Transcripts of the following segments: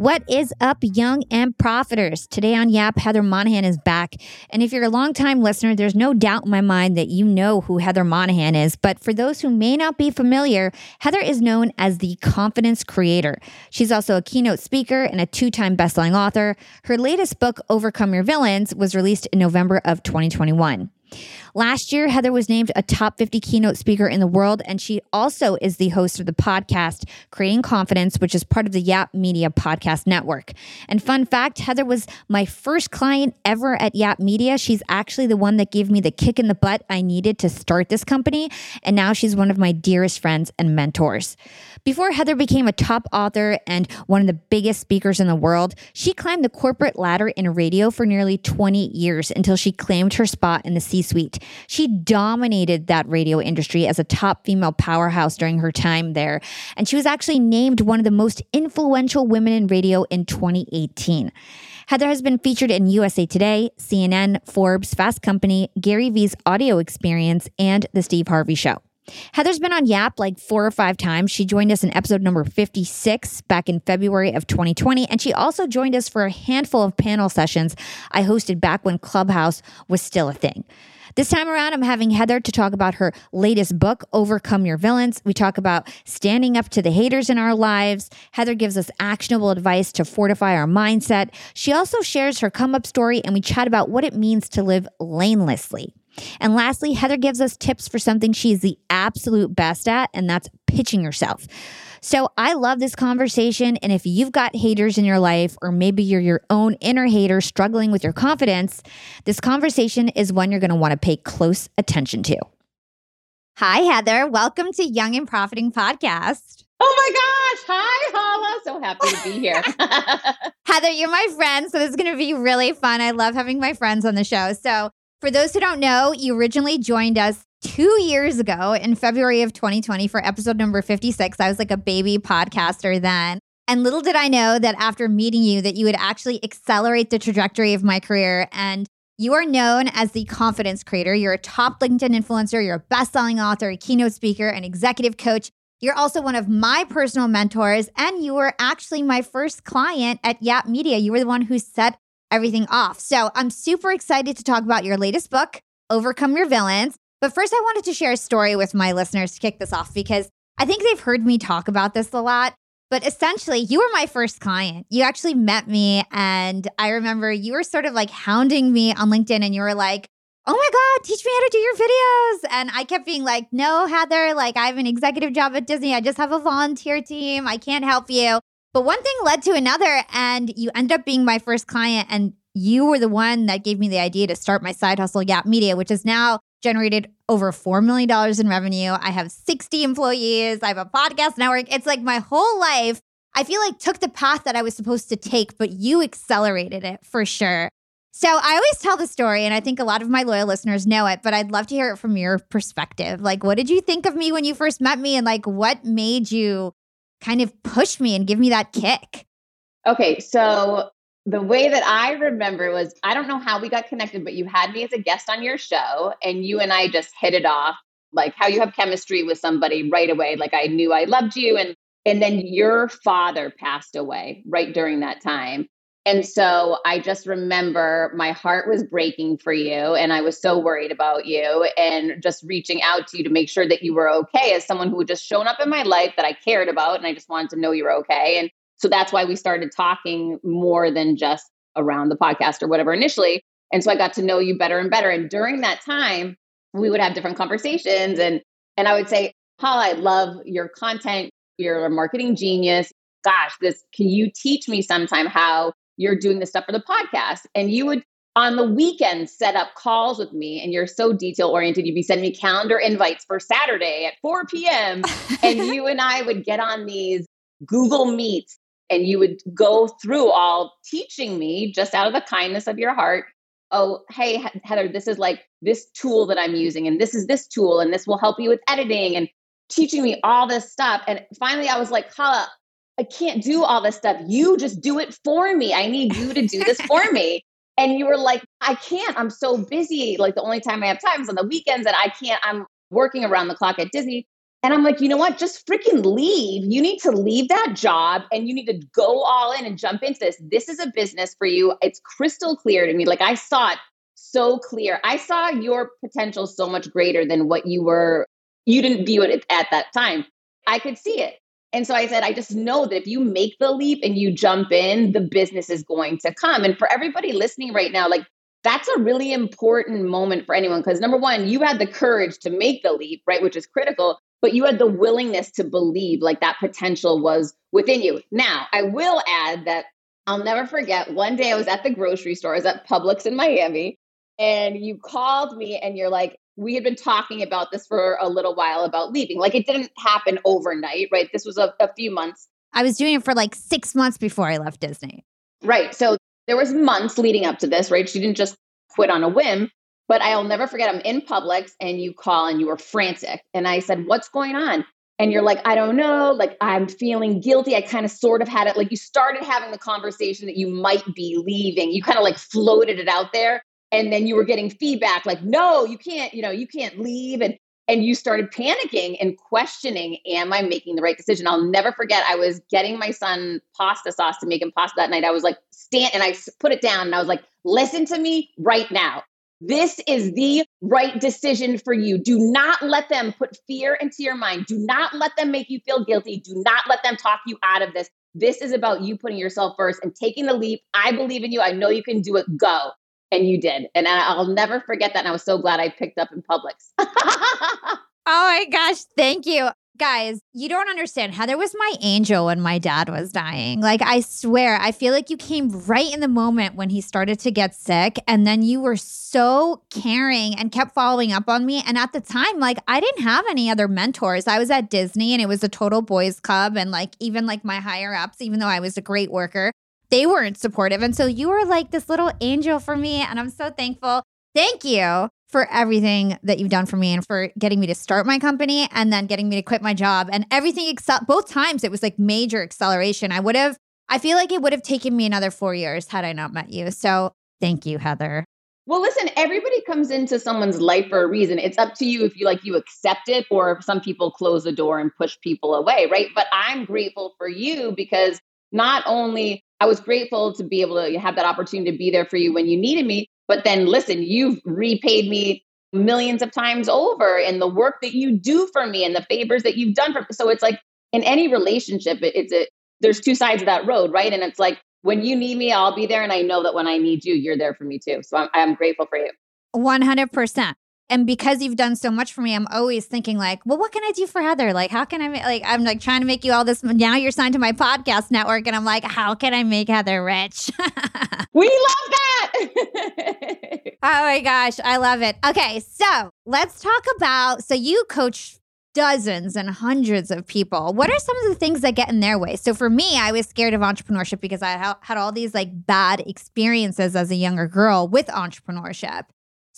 What is up, young and profiters? Today on Yap, Heather Monahan is back. And if you're a longtime listener, there's no doubt in my mind that you know who Heather Monahan is. But for those who may not be familiar, Heather is known as the confidence creator. She's also a keynote speaker and a two time bestselling author. Her latest book, Overcome Your Villains, was released in November of 2021. Last year, Heather was named a top 50 keynote speaker in the world, and she also is the host of the podcast Creating Confidence, which is part of the Yap Media Podcast Network. And fun fact Heather was my first client ever at Yap Media. She's actually the one that gave me the kick in the butt I needed to start this company, and now she's one of my dearest friends and mentors. Before Heather became a top author and one of the biggest speakers in the world, she climbed the corporate ladder in radio for nearly 20 years until she claimed her spot in the C suite. She dominated that radio industry as a top female powerhouse during her time there, and she was actually named one of the most influential women in radio in 2018. Heather has been featured in USA Today, CNN, Forbes, Fast Company, Gary Vee's audio experience, and The Steve Harvey Show. Heather's been on Yap like four or five times. She joined us in episode number 56 back in February of 2020. And she also joined us for a handful of panel sessions I hosted back when Clubhouse was still a thing. This time around, I'm having Heather to talk about her latest book, Overcome Your Villains. We talk about standing up to the haters in our lives. Heather gives us actionable advice to fortify our mindset. She also shares her come up story, and we chat about what it means to live lanelessly. And lastly, Heather gives us tips for something she's the absolute best at, and that's pitching yourself. So I love this conversation. And if you've got haters in your life, or maybe you're your own inner hater struggling with your confidence, this conversation is one you're going to want to pay close attention to. Hi, Heather. Welcome to Young and Profiting Podcast. Oh my gosh. Hi, Hala. So happy to be here. Heather, you're my friend. So this is going to be really fun. I love having my friends on the show. So, for those who don't know, you originally joined us two years ago in February of 2020 for episode number 56. I was like a baby podcaster then. And little did I know that after meeting you, that you would actually accelerate the trajectory of my career. And you are known as the confidence creator. You're a top LinkedIn influencer, you're a best selling author, a keynote speaker, an executive coach. You're also one of my personal mentors, and you were actually my first client at Yap Media. You were the one who set everything off. So I'm super excited to talk about your latest book, Overcome Your Villains. But first, I wanted to share a story with my listeners to kick this off because I think they've heard me talk about this a lot. But essentially, you were my first client. You actually met me. And I remember you were sort of like hounding me on LinkedIn and you were like, oh my God, teach me how to do your videos. And I kept being like, no, Heather, like I have an executive job at Disney. I just have a volunteer team. I can't help you. But one thing led to another, and you ended up being my first client. And you were the one that gave me the idea to start my side hustle, Yap Media, which is now generated over $4 million in revenue. I have 60 employees. I have a podcast network. It's like my whole life, I feel like took the path that I was supposed to take, but you accelerated it for sure. So I always tell the story, and I think a lot of my loyal listeners know it, but I'd love to hear it from your perspective. Like, what did you think of me when you first met me? And like, what made you kind of push me and give me that kick? Okay. So the way that I remember was I don't know how we got connected, but you had me as a guest on your show and you and I just hit it off like how you have chemistry with somebody right away. Like I knew I loved you and and then your father passed away right during that time. And so I just remember my heart was breaking for you and I was so worried about you and just reaching out to you to make sure that you were okay as someone who had just shown up in my life that I cared about and I just wanted to know you were okay. And so that's why we started talking more than just around the podcast or whatever initially. And so I got to know you better and better. And during that time, we would have different conversations and and I would say, Paul, I love your content. You're a marketing genius. Gosh, this can you teach me sometime how you're doing this stuff for the podcast. And you would on the weekend set up calls with me and you're so detail oriented you'd be sending me calendar invites for saturday at 4 p.m and you and i would get on these google meets and you would go through all teaching me just out of the kindness of your heart oh hey heather this is like this tool that i'm using and this is this tool and this will help you with editing and teaching me all this stuff and finally i was like Hala, I can't do all this stuff. You just do it for me. I need you to do this for me. And you were like, I can't. I'm so busy. Like the only time I have time is on the weekends and I can't. I'm working around the clock at Disney. And I'm like, you know what? Just freaking leave. You need to leave that job and you need to go all in and jump into this. This is a business for you. It's crystal clear to me. Like I saw it so clear. I saw your potential so much greater than what you were, you didn't view it at that time. I could see it. And so I said, I just know that if you make the leap and you jump in, the business is going to come. And for everybody listening right now, like that's a really important moment for anyone because number one, you had the courage to make the leap, right? Which is critical, but you had the willingness to believe like that potential was within you. Now, I will add that I'll never forget one day I was at the grocery store, I was at Publix in Miami, and you called me and you're like, we had been talking about this for a little while about leaving. Like it didn't happen overnight, right? This was a, a few months. I was doing it for like six months before I left Disney. Right. So there was months leading up to this, right? She didn't just quit on a whim. But I'll never forget, I'm in Publix and you call and you were frantic. And I said, What's going on? And you're like, I don't know. Like, I'm feeling guilty. I kind of sort of had it. Like, you started having the conversation that you might be leaving. You kind of like floated it out there and then you were getting feedback like no you can't you know you can't leave and and you started panicking and questioning am i making the right decision i'll never forget i was getting my son pasta sauce to make him pasta that night i was like stand and i put it down and i was like listen to me right now this is the right decision for you. Do not let them put fear into your mind. Do not let them make you feel guilty. Do not let them talk you out of this. This is about you putting yourself first and taking the leap. I believe in you. I know you can do it. Go and you did. And I'll never forget that. And I was so glad I picked up in Publix. oh my gosh. Thank you. Guys, you don't understand. Heather was my angel when my dad was dying. Like, I swear, I feel like you came right in the moment when he started to get sick. And then you were so caring and kept following up on me. And at the time, like, I didn't have any other mentors. I was at Disney and it was a total boys' club. And like, even like my higher ups, even though I was a great worker, they weren't supportive. And so you were like this little angel for me. And I'm so thankful. Thank you for everything that you've done for me and for getting me to start my company and then getting me to quit my job and everything. except both times it was like major acceleration. I would have, I feel like it would have taken me another four years had I not met you. So thank you, Heather. Well, listen, everybody comes into someone's life for a reason. It's up to you if you like you accept it or if some people close the door and push people away, right? But I'm grateful for you because not only I was grateful to be able to have that opportunity to be there for you when you needed me. But then listen, you've repaid me millions of times over in the work that you do for me and the favors that you've done for me. so it's like in any relationship it's a there's two sides of that road right and it's like when you need me i'll be there and i know that when i need you you're there for me too so i'm, I'm grateful for you 100% and because you've done so much for me, I'm always thinking like, well, what can I do for Heather? Like, how can I make, like, I'm like trying to make you all this. Now you're signed to my podcast network. And I'm like, how can I make Heather rich? we love that. oh my gosh. I love it. Okay. So let's talk about, so you coach dozens and hundreds of people. What are some of the things that get in their way? So for me, I was scared of entrepreneurship because I had all these like bad experiences as a younger girl with entrepreneurship.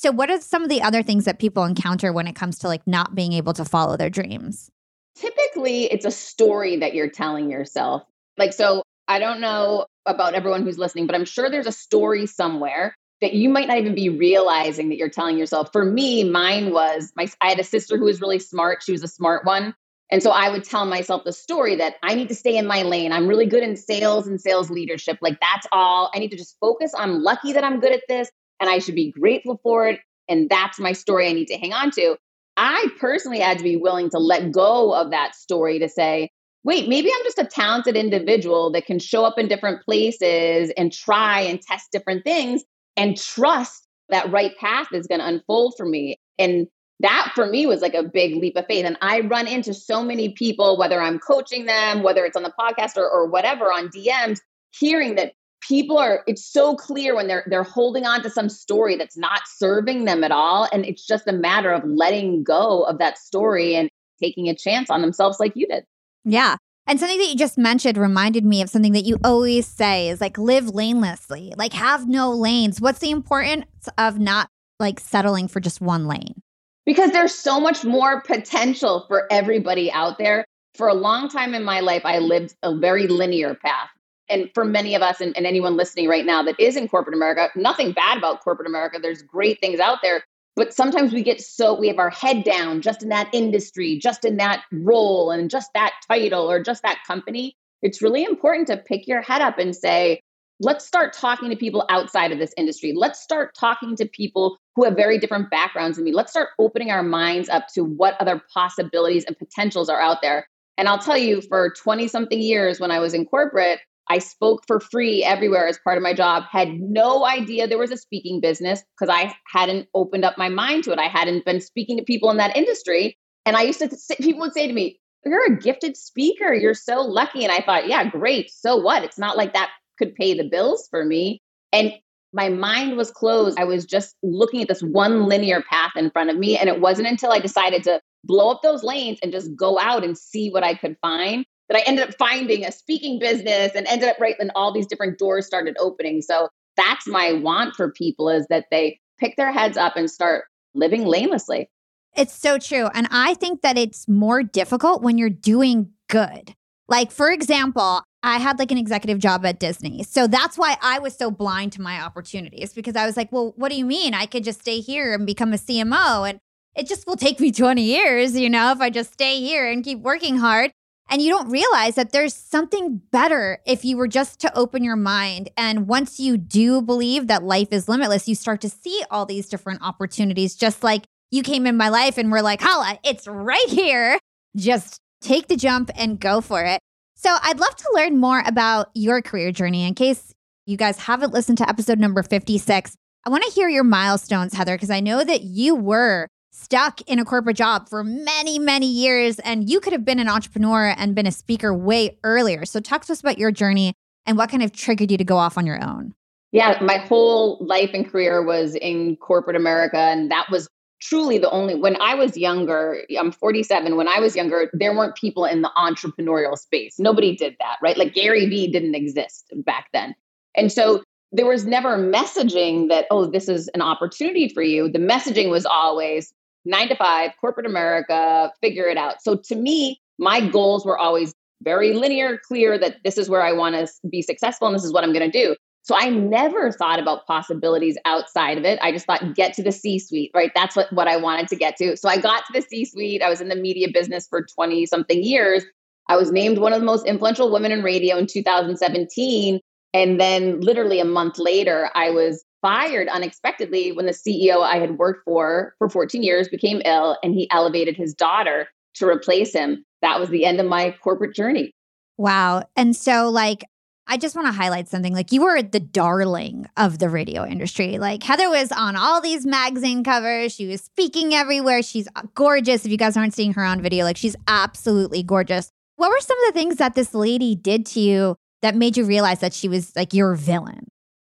So, what are some of the other things that people encounter when it comes to like not being able to follow their dreams? Typically, it's a story that you're telling yourself. Like, so I don't know about everyone who's listening, but I'm sure there's a story somewhere that you might not even be realizing that you're telling yourself. For me, mine was my I had a sister who was really smart. She was a smart one. And so I would tell myself the story that I need to stay in my lane. I'm really good in sales and sales leadership. Like that's all. I need to just focus. I'm lucky that I'm good at this and I should be grateful for it. And that's my story I need to hang on to. I personally had to be willing to let go of that story to say, wait, maybe I'm just a talented individual that can show up in different places and try and test different things and trust that right path is going to unfold for me. And that for me was like a big leap of faith. And I run into so many people, whether I'm coaching them, whether it's on the podcast or, or whatever on DMs, hearing that people are it's so clear when they're they're holding on to some story that's not serving them at all and it's just a matter of letting go of that story and taking a chance on themselves like you did. Yeah. And something that you just mentioned reminded me of something that you always say is like live lanelessly like have no lanes. What's the importance of not like settling for just one lane? Because there's so much more potential for everybody out there. For a long time in my life i lived a very linear path and for many of us and, and anyone listening right now that is in corporate America, nothing bad about corporate America. There's great things out there. But sometimes we get so, we have our head down just in that industry, just in that role, and just that title or just that company. It's really important to pick your head up and say, let's start talking to people outside of this industry. Let's start talking to people who have very different backgrounds than me. Let's start opening our minds up to what other possibilities and potentials are out there. And I'll tell you, for 20 something years when I was in corporate, I spoke for free everywhere as part of my job, had no idea there was a speaking business because I hadn't opened up my mind to it. I hadn't been speaking to people in that industry. And I used to, people would say to me, You're a gifted speaker. You're so lucky. And I thought, Yeah, great. So what? It's not like that could pay the bills for me. And my mind was closed. I was just looking at this one linear path in front of me. And it wasn't until I decided to blow up those lanes and just go out and see what I could find that I ended up finding a speaking business and ended up right and all these different doors started opening. So that's my want for people is that they pick their heads up and start living lanelessly. It's so true. And I think that it's more difficult when you're doing good. Like, for example, I had like an executive job at Disney. So that's why I was so blind to my opportunities because I was like, well, what do you mean? I could just stay here and become a CMO and it just will take me 20 years, you know, if I just stay here and keep working hard. And you don't realize that there's something better if you were just to open your mind. And once you do believe that life is limitless, you start to see all these different opportunities, just like you came in my life and we're like, Hala, it's right here. Just take the jump and go for it. So I'd love to learn more about your career journey in case you guys haven't listened to episode number 56. I want to hear your milestones, Heather, because I know that you were stuck in a corporate job for many, many years, and you could have been an entrepreneur and been a speaker way earlier. So, talk to us about your journey and what kind of triggered you to go off on your own. Yeah, my whole life and career was in corporate America, and that was truly the only when I was younger, I'm 47. When I was younger, there weren't people in the entrepreneurial space. Nobody did that, right? Like Gary Vee didn't exist back then. And so there was never messaging that, oh, this is an opportunity for you. The messaging was always nine to five, corporate America, figure it out. So to me, my goals were always very linear, clear that this is where I want to be successful and this is what I'm going to do. So I never thought about possibilities outside of it. I just thought get to the C suite, right? That's what, what I wanted to get to. So I got to the C suite. I was in the media business for 20 something years. I was named one of the most influential women in radio in 2017. And then literally a month later, I was fired unexpectedly when the CEO I had worked for for 14 years became ill and he elevated his daughter to replace him. That was the end of my corporate journey. Wow. And so, like, I just want to highlight something. Like, you were the darling of the radio industry. Like, Heather was on all these magazine covers. She was speaking everywhere. She's uh, gorgeous. If you guys aren't seeing her on video, like, she's absolutely gorgeous. What were some of the things that this lady did to you that made you realize that she was like your villain?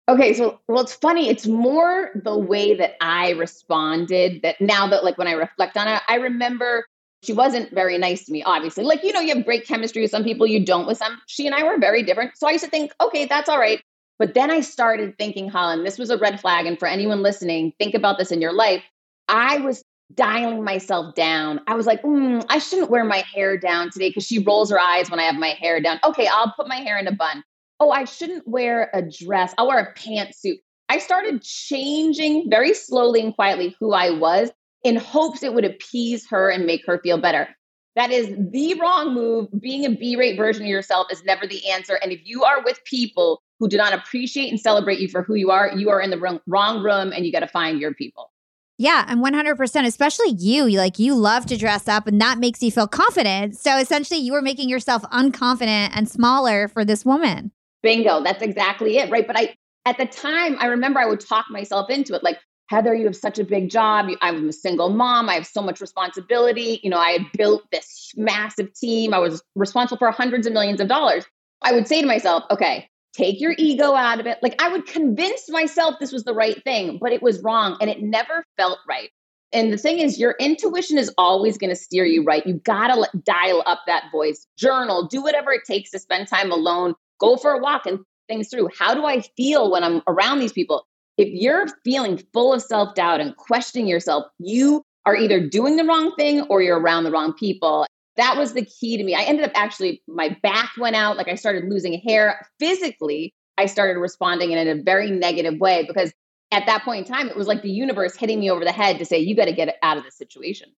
Okay, so well, it's funny. It's more the way that I responded that now that, like, when I reflect on it, I remember she wasn't very nice to me, obviously. Like, you know, you have great chemistry with some people, you don't with some. She and I were very different. So I used to think, okay, that's all right. But then I started thinking, Holland, this was a red flag. And for anyone listening, think about this in your life. I was dialing myself down. I was like, mm, I shouldn't wear my hair down today because she rolls her eyes when I have my hair down. Okay, I'll put my hair in a bun oh, I shouldn't wear a dress. I'll wear a pantsuit. I started changing very slowly and quietly who I was in hopes it would appease her and make her feel better. That is the wrong move. Being a B rate version of yourself is never the answer. And if you are with people who do not appreciate and celebrate you for who you are, you are in the wrong, wrong room and you got to find your people. Yeah, and 100%, especially you, like you love to dress up and that makes you feel confident. So essentially, you were making yourself unconfident and smaller for this woman. Bingo, that's exactly it, right? But I at the time, I remember I would talk myself into it like, Heather, you have such a big job. I'm a single mom. I have so much responsibility. You know, I had built this massive team. I was responsible for hundreds of millions of dollars. I would say to myself, okay, take your ego out of it. Like I would convince myself this was the right thing, but it was wrong and it never felt right. And the thing is, your intuition is always going to steer you right. You got to dial up that voice, journal, do whatever it takes to spend time alone, go for a walk and things through. How do I feel when I'm around these people? If you're feeling full of self doubt and questioning yourself, you are either doing the wrong thing or you're around the wrong people that was the key to me. I ended up actually, my back went out, like I started losing hair. Physically, I started responding in a very negative way because at that point in time, it was like the universe hitting me over the head to say, you got to get out of this situation.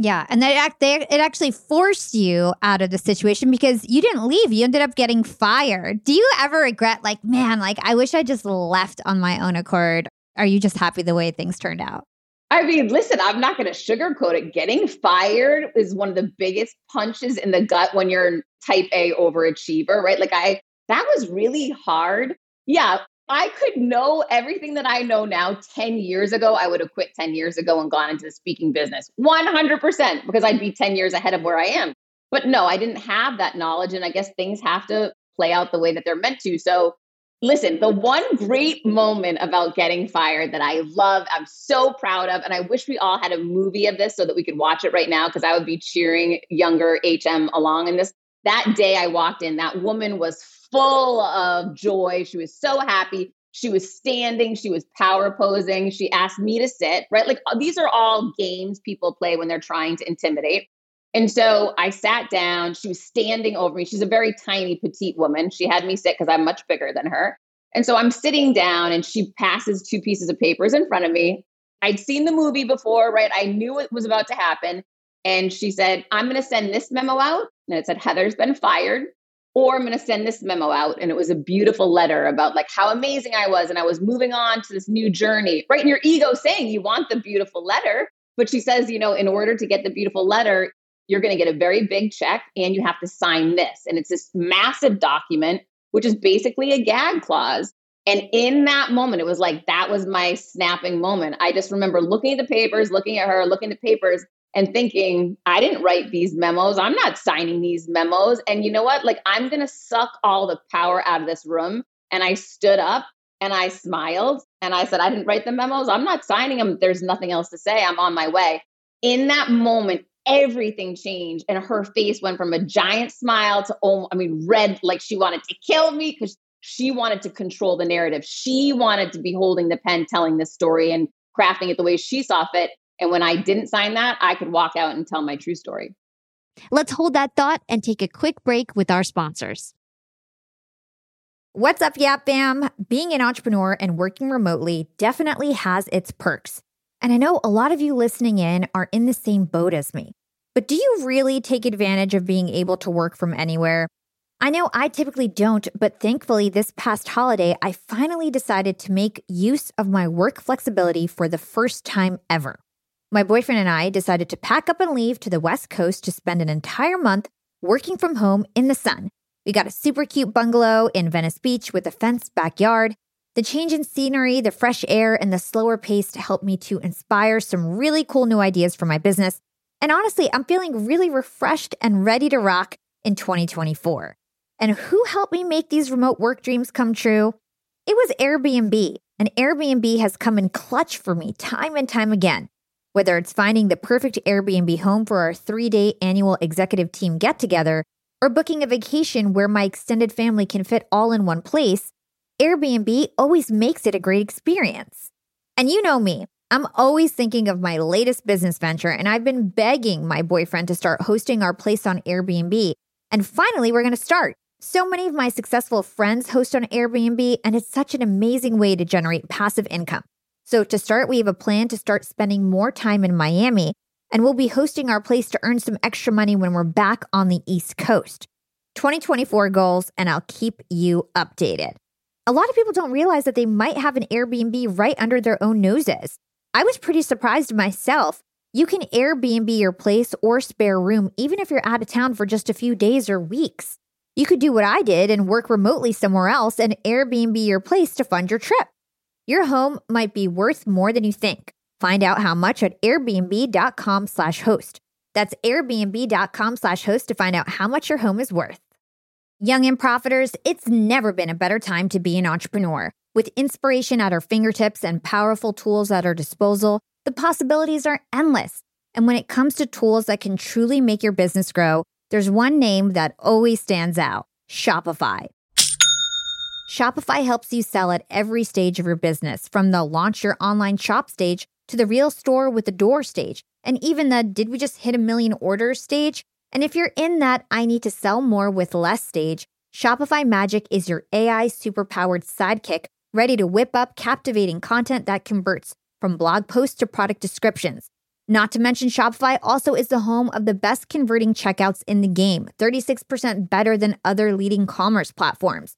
Yeah, and they, act, they it actually forced you out of the situation because you didn't leave. You ended up getting fired. Do you ever regret, like, man, like I wish I just left on my own accord? Are you just happy the way things turned out? I mean, listen, I'm not going to sugarcoat it. Getting fired is one of the biggest punches in the gut when you're type A overachiever, right? Like, I, that was really hard. Yeah, I could know everything that I know now 10 years ago. I would have quit 10 years ago and gone into the speaking business 100% because I'd be 10 years ahead of where I am. But no, I didn't have that knowledge. And I guess things have to play out the way that they're meant to. So Listen, the one great moment about getting fired that I love, I'm so proud of, and I wish we all had a movie of this so that we could watch it right now because I would be cheering younger HM along in this. That day I walked in, that woman was full of joy. She was so happy. She was standing, she was power posing. She asked me to sit, right? Like uh, these are all games people play when they're trying to intimidate. And so I sat down. She was standing over me. She's a very tiny, petite woman. She had me sit because I'm much bigger than her. And so I'm sitting down and she passes two pieces of papers in front of me. I'd seen the movie before, right? I knew it was about to happen. And she said, I'm going to send this memo out. And it said, Heather's been fired. Or I'm going to send this memo out. And it was a beautiful letter about like how amazing I was. And I was moving on to this new journey, right? And your ego saying you want the beautiful letter. But she says, you know, in order to get the beautiful letter, you're going to get a very big check and you have to sign this. And it's this massive document, which is basically a gag clause. And in that moment, it was like that was my snapping moment. I just remember looking at the papers, looking at her, looking at the papers, and thinking, I didn't write these memos. I'm not signing these memos. And you know what? Like, I'm going to suck all the power out of this room. And I stood up and I smiled and I said, I didn't write the memos. I'm not signing them. There's nothing else to say. I'm on my way. In that moment, everything changed and her face went from a giant smile to oh i mean red like she wanted to kill me because she wanted to control the narrative she wanted to be holding the pen telling this story and crafting it the way she saw fit and when i didn't sign that i could walk out and tell my true story let's hold that thought and take a quick break with our sponsors What's up, Yap fam? Being an entrepreneur and working remotely definitely has its perks. And I know a lot of you listening in are in the same boat as me. But do you really take advantage of being able to work from anywhere? I know I typically don't, but thankfully, this past holiday, I finally decided to make use of my work flexibility for the first time ever. My boyfriend and I decided to pack up and leave to the West Coast to spend an entire month working from home in the sun. We got a super cute bungalow in Venice Beach with a fenced backyard. The change in scenery, the fresh air, and the slower pace helped me to inspire some really cool new ideas for my business and honestly, I'm feeling really refreshed and ready to rock in 2024. And who helped me make these remote work dreams come true? It was Airbnb. And Airbnb has come in clutch for me time and time again. Whether it's finding the perfect Airbnb home for our three day annual executive team get together, or booking a vacation where my extended family can fit all in one place, Airbnb always makes it a great experience. And you know me, I'm always thinking of my latest business venture, and I've been begging my boyfriend to start hosting our place on Airbnb. And finally, we're to start. So many of my successful friends host on Airbnb, and it's such an amazing way to generate passive income. So, to start, we have a plan to start spending more time in Miami. and we'll be hosting our place to earn some extra money when we're back on the East Coast. 2024 goals, and I'll keep you updated. A lot of people don't realize that they might have an Airbnb right under their own noses. I was pretty surprised myself. You can Airbnb your place or spare room even if you're out of town for just a few days or weeks. You could do what I did and work remotely somewhere else and Airbnb your place to fund your trip. Your home might be worth more than you think. Find out how much at airbnb.com/host. That's airbnb.com/host to find out how much your home is worth. Young and profiters, it's never been a better time to be an entrepreneur. With inspiration at our fingertips and powerful tools at our disposal, the possibilities are endless. And when it comes to tools that can truly make your business grow, there's one name that always stands out Shopify. Shopify helps you sell at every stage of your business, from the launch your online shop stage to the real store with the door stage, and even the did we just hit a million orders stage? And if you're in that I need to sell more with less stage, Shopify Magic is your AI superpowered sidekick ready to whip up captivating content that converts from blog posts to product descriptions. Not to mention, Shopify also is the home of the best converting checkouts in the game, 36% better than other leading commerce platforms.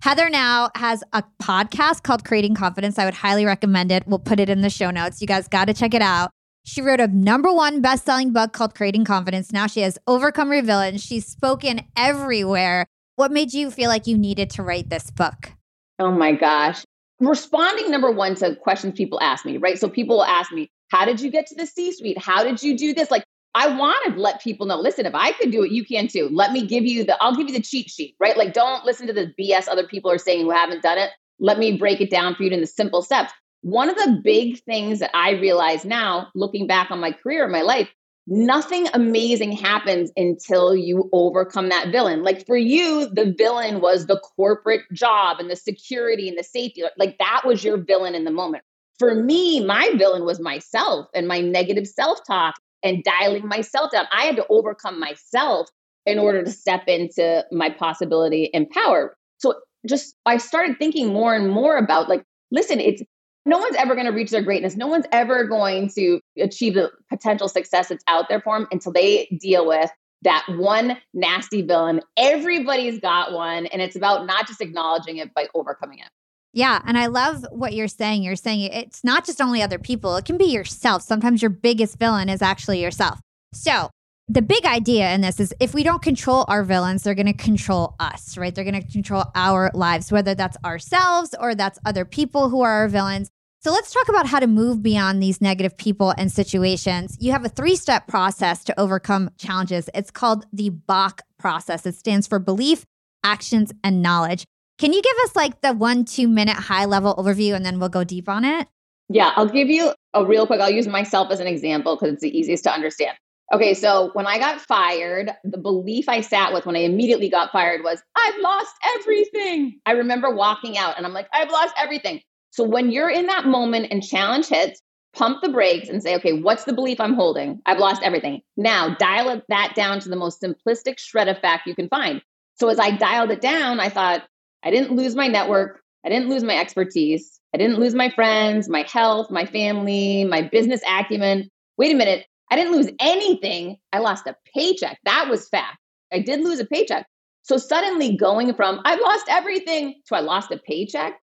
Heather now has a podcast called Creating Confidence. I would highly recommend it. We'll put it in the show notes. You guys got to check it out. She wrote a number one best selling book called Creating Confidence. Now she has overcome her. She's spoken everywhere. What made you feel like you needed to write this book? Oh my gosh. Responding number one to questions people ask me, right? So people will ask me, How did you get to the C suite? How did you do this? Like, I want to let people know, listen, if I could do it, you can too. Let me give you the, I'll give you the cheat sheet, right? Like, don't listen to the BS other people are saying who haven't done it. Let me break it down for you in the simple steps. One of the big things that I realize now, looking back on my career and my life, nothing amazing happens until you overcome that villain. Like for you, the villain was the corporate job and the security and the safety. Like that was your villain in the moment. For me, my villain was myself and my negative self talk and dialing myself down. I had to overcome myself in order to step into my possibility and power. So just I started thinking more and more about like, listen, it's no one's ever going to reach their greatness. No one's ever going to achieve the potential success that's out there for them until they deal with that one nasty villain. Everybody's got one. And it's about not just acknowledging it, but overcoming it. Yeah. And I love what you're saying. You're saying it's not just only other people, it can be yourself. Sometimes your biggest villain is actually yourself. So, the big idea in this is if we don't control our villains, they're going to control us, right? They're going to control our lives, whether that's ourselves or that's other people who are our villains. So let's talk about how to move beyond these negative people and situations. You have a three step process to overcome challenges. It's called the BAK process. It stands for belief, actions, and knowledge. Can you give us like the one, two minute high level overview and then we'll go deep on it? Yeah, I'll give you a real quick. I'll use myself as an example because it's the easiest to understand. Okay, so when I got fired, the belief I sat with when I immediately got fired was, I've lost everything. I remember walking out and I'm like, I've lost everything. So when you're in that moment and challenge hits, pump the brakes and say, okay, what's the belief I'm holding? I've lost everything. Now dial that down to the most simplistic shred of fact you can find. So as I dialed it down, I thought, I didn't lose my network. I didn't lose my expertise. I didn't lose my friends, my health, my family, my business acumen. Wait a minute. I didn't lose anything. I lost a paycheck. That was fact. I did lose a paycheck. So suddenly going from I've lost everything to I lost a paycheck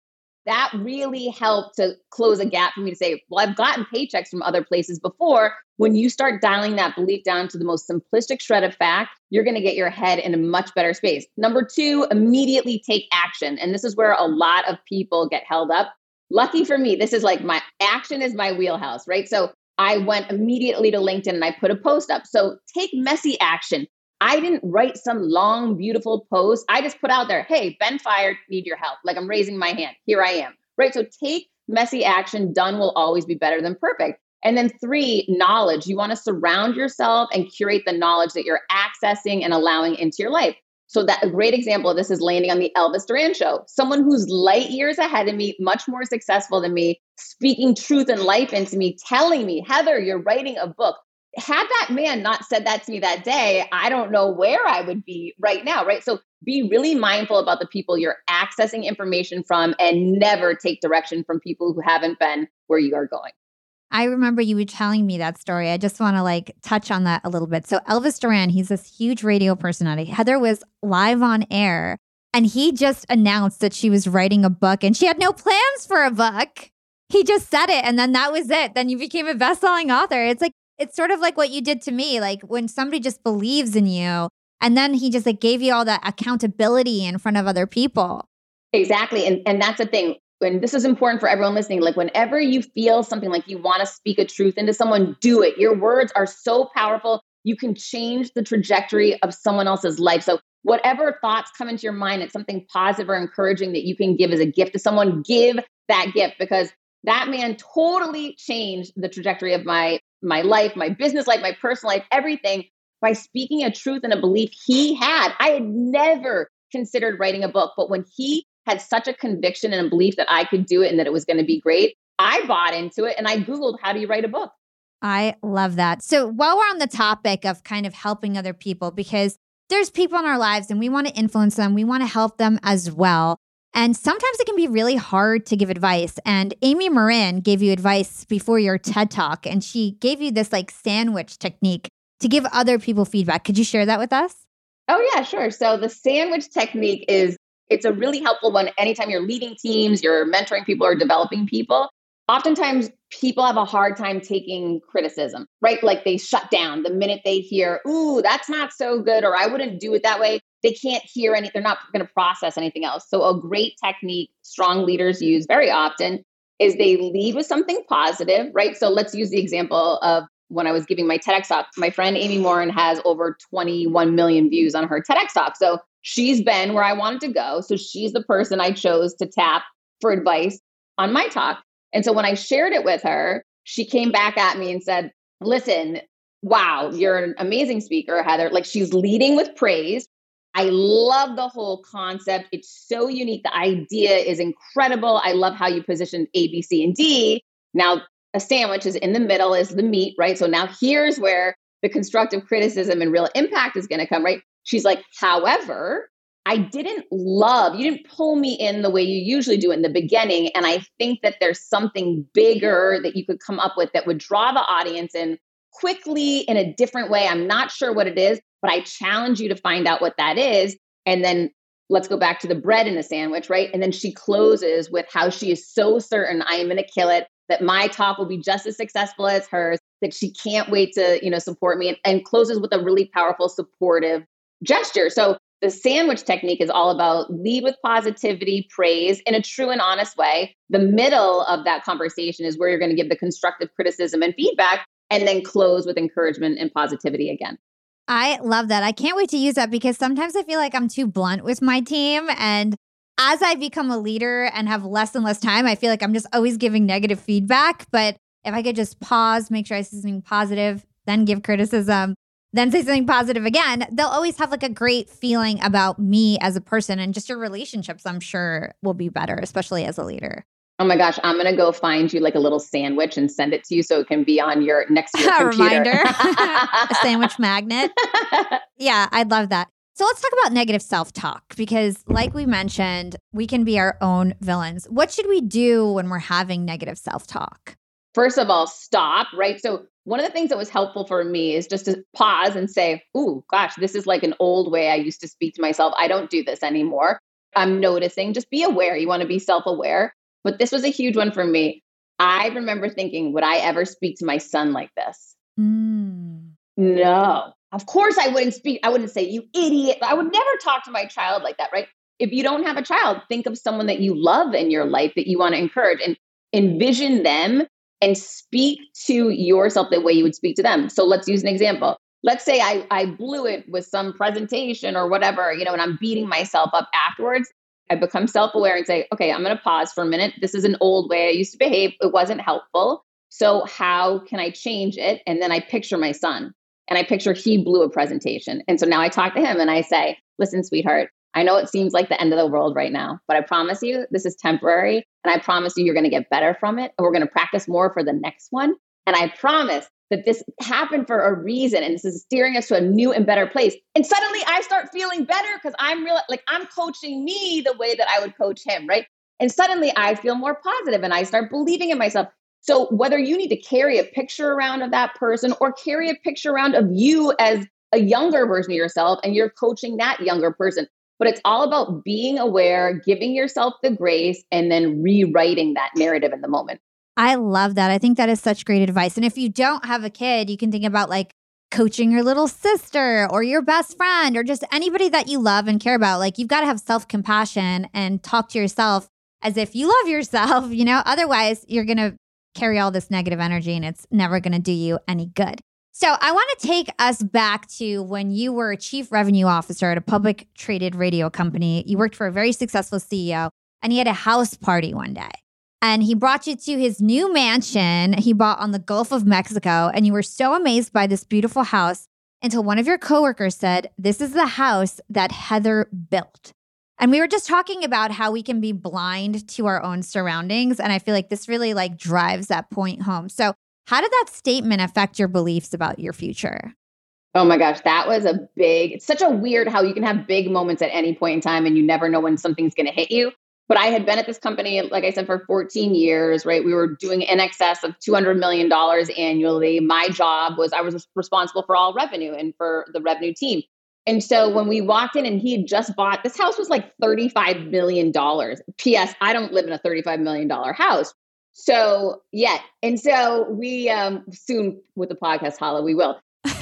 that really helped to close a gap for me to say, well, I've gotten paychecks from other places before. When you start dialing that belief down to the most simplistic shred of fact, you're going to get your head in a much better space. Number two, immediately take action. And this is where a lot of people get held up. Lucky for me, this is like my action is my wheelhouse, right? So I went immediately to LinkedIn and I put a post up. So take messy action. I didn't write some long, beautiful post. I just put out there, hey, Ben fired, need your help. Like I'm raising my hand. Here I am. Right. So take messy action. Done will always be better than perfect. And then three, knowledge. You want to surround yourself and curate the knowledge that you're accessing and allowing into your life. So that a great example of this is landing on the Elvis Duran show. Someone who's light years ahead of me, much more successful than me, speaking truth and life into me, telling me, Heather, you're writing a book. Had that man not said that to me that day, I don't know where I would be right now, right? So be really mindful about the people you're accessing information from and never take direction from people who haven't been where you are going. I remember you were telling me that story. I just want to like touch on that a little bit. So Elvis Duran, he's this huge radio personality. Heather was live on air and he just announced that she was writing a book and she had no plans for a book. He just said it and then that was it. Then you became a best-selling author. It's like it's sort of like what you did to me. Like when somebody just believes in you and then he just like gave you all that accountability in front of other people. Exactly. And and that's the thing and this is important for everyone listening like whenever you feel something like you want to speak a truth into someone do it. Your words are so powerful you can change the trajectory of someone else's life. So whatever thoughts come into your mind it's something positive or encouraging that you can give as a gift to someone give that gift because that man totally changed the trajectory of my my life my business life my personal life everything by speaking a truth and a belief he had. I had never considered writing a book but when he had such a conviction and a belief that I could do it and that it was going to be great, I bought into it and I Googled, how do you write a book? I love that. So while we're on the topic of kind of helping other people, because there's people in our lives and we want to influence them, we want to help them as well. And sometimes it can be really hard to give advice. And Amy Morin gave you advice before your TED talk, and she gave you this like sandwich technique to give other people feedback. Could you share that with us? Oh, yeah, sure. So the sandwich technique is it's a really helpful one anytime you're leading teams, you're mentoring people or developing people. Oftentimes, people have a hard time taking criticism, right? Like they shut down the minute they hear, ooh, that's not so good, or I wouldn't do it that way. They can't hear any, they're not going to process anything else. So, a great technique strong leaders use very often is they lead with something positive, right? So, let's use the example of when I was giving my TEDx talk. My friend Amy Morin has over 21 million views on her TEDx talk. So, she's been where I wanted to go. So she's the person I chose to tap for advice on my talk. And so when I shared it with her, she came back at me and said, Listen, wow, you're an amazing speaker, Heather. Like she's leading with praise. I love the whole concept. It's so unique. The idea is incredible. I love how you positioned A, B, C, and D. Now, a sandwich is in the middle, is the meat, right? So now here's where the constructive criticism and real impact is going to come, right? She's like, however, I didn't love, you didn't pull me in the way you usually do in the beginning. And I think that there's something bigger that you could come up with that would draw the audience in quickly in a different way. I'm not sure what it is, but I challenge you to find out what that is. And then let's go back to the bread in the sandwich, right? And then she closes with how she is so certain I am going to kill it, that my talk will be just as successful as hers, that she can't wait to, you know, support me and, and closes with a really powerful supportive gesture. So the sandwich technique is all about lead with positivity, praise in a true and honest way. The middle of that conversation is where you're going to give the constructive criticism and feedback, and then close with encouragement and positivity again. I love that. I can't wait to use that because sometimes I feel like I'm too blunt with my team. And as I become a leader and have less and less time, I feel like I'm just always giving negative feedback. But if I could just pause, make sure I say something positive, then give criticism, then say something positive again, they'll always have like a great feeling about me as a person and just your relationships, I'm sure will be better, especially as a leader. Oh my gosh, I'm gonna go find you like a little sandwich and send it to you so it can be on your next to your reminder, a sandwich magnet. Yeah, I'd love that. So let's talk about negative self talk because, like we mentioned, we can be our own villains. What should we do when we're having negative self talk? First of all, stop, right? So one of the things that was helpful for me is just to pause and say, Ooh, gosh, this is like an old way I used to speak to myself. I don't do this anymore. I'm noticing, just be aware. You want to be self aware. but this was a huge one for me. I remember thinking, would I ever speak to my son like this? Mm. No. Of course I wouldn't speak. I wouldn't say, you idiot. I would never talk to my child like that, right? If you don't have a child, think of someone that you love in your life that you want to encourage and envision them and speak to yourself the way you would speak to them. So let's use an example. Let's say I, I blew it with some presentation or whatever, you know, and I'm beating myself up afterwards. I become self aware and say, okay, I'm going to pause for a minute. This is an old way I used to behave. It wasn't helpful. So, how can I change it? And then I picture my son and I picture he blew a presentation. And so now I talk to him and I say, listen, sweetheart, I know it seems like the end of the world right now, but I promise you this is temporary. And I promise you you're going to get better from it. And we're going to practice more for the next one. And I promise that this happened for a reason and this is steering us to a new and better place. And suddenly I start feeling better because I'm real like I'm coaching me the way that I would coach him, right? And suddenly I feel more positive and I start believing in myself. So whether you need to carry a picture around of that person or carry a picture around of you as a younger version of yourself and you're coaching that younger person, but it's all about being aware, giving yourself the grace, and then rewriting that narrative in the moment. I love that. I think that is such great advice. And if you don't have a kid, you can think about like coaching your little sister or your best friend or just anybody that you love and care about. Like you've got to have self compassion and talk to yourself as if you love yourself, you know? Otherwise, you're going to carry all this negative energy and it's never going to do you any good. So, I want to take us back to when you were a chief revenue officer at a public traded radio company. You worked for a very successful CEO and he had a house party one day and he brought you to his new mansion he bought on the Gulf of Mexico. And you were so amazed by this beautiful house until one of your coworkers said, This is the house that Heather built. And we were just talking about how we can be blind to our own surroundings. And I feel like this really like drives that point home. So, how did that statement affect your beliefs about your future? Oh my gosh, that was a big, it's such a weird how you can have big moments at any point in time and you never know when something's going to hit you. But I had been at this company, like I said, for 14 years, right? We were doing in excess of $200 million annually. My job was I was responsible for all revenue and for the revenue team. And so when we walked in and he had just bought this house was like $35 million. P.S. I don't live in a $35 million house. So yeah. And so we um soon with the podcast, Hala, we will.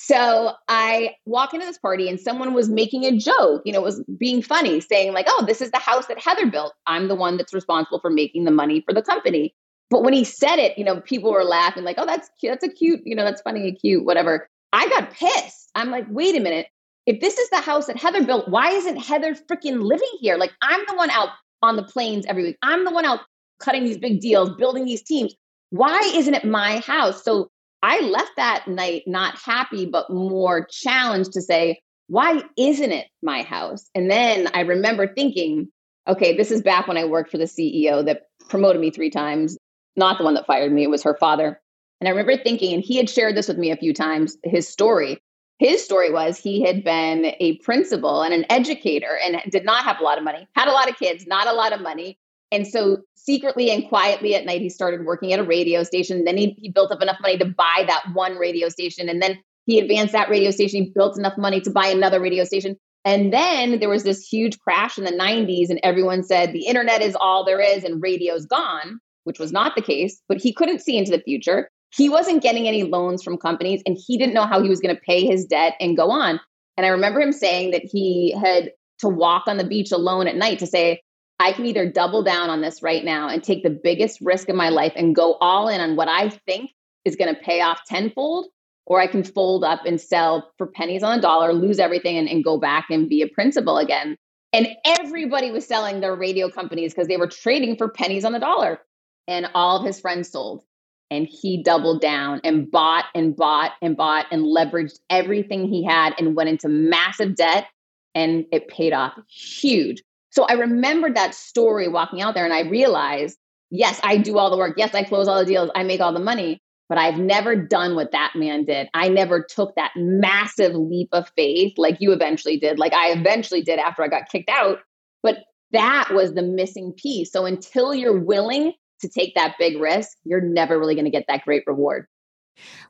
So I walk into this party and someone was making a joke, you know, it was being funny, saying, like, oh, this is the house that Heather built. I'm the one that's responsible for making the money for the company. But when he said it, you know, people were laughing, like, oh, that's cute. That's a cute, you know, that's funny, and cute, whatever. I got pissed. I'm like, wait a minute. If this is the house that Heather built, why isn't Heather freaking living here? Like, I'm the one out on the planes every week. I'm the one out cutting these big deals, building these teams. Why isn't it my house? So I left that night not happy, but more challenged to say, why isn't it my house? And then I remember thinking, okay, this is back when I worked for the CEO that promoted me three times, not the one that fired me, it was her father. And I remember thinking, and he had shared this with me a few times, his story. His story was he had been a principal and an educator and did not have a lot of money, had a lot of kids, not a lot of money, and so secretly and quietly at night, he started working at a radio station. Then he, he built up enough money to buy that one radio station. And then he advanced that radio station. He built enough money to buy another radio station. And then there was this huge crash in the 90s, and everyone said the internet is all there is and radio's gone, which was not the case. But he couldn't see into the future. He wasn't getting any loans from companies, and he didn't know how he was going to pay his debt and go on. And I remember him saying that he had to walk on the beach alone at night to say, I can either double down on this right now and take the biggest risk of my life and go all in on what I think is going to pay off tenfold, or I can fold up and sell for pennies on a dollar, lose everything, and, and go back and be a principal again. And everybody was selling their radio companies because they were trading for pennies on the dollar. And all of his friends sold. And he doubled down and bought and bought and bought and leveraged everything he had and went into massive debt. And it paid off huge. So I remembered that story walking out there and I realized, yes, I do all the work. Yes, I close all the deals. I make all the money, but I've never done what that man did. I never took that massive leap of faith like you eventually did, like I eventually did after I got kicked out. But that was the missing piece. So until you're willing to take that big risk, you're never really going to get that great reward.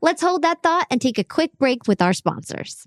Let's hold that thought and take a quick break with our sponsors.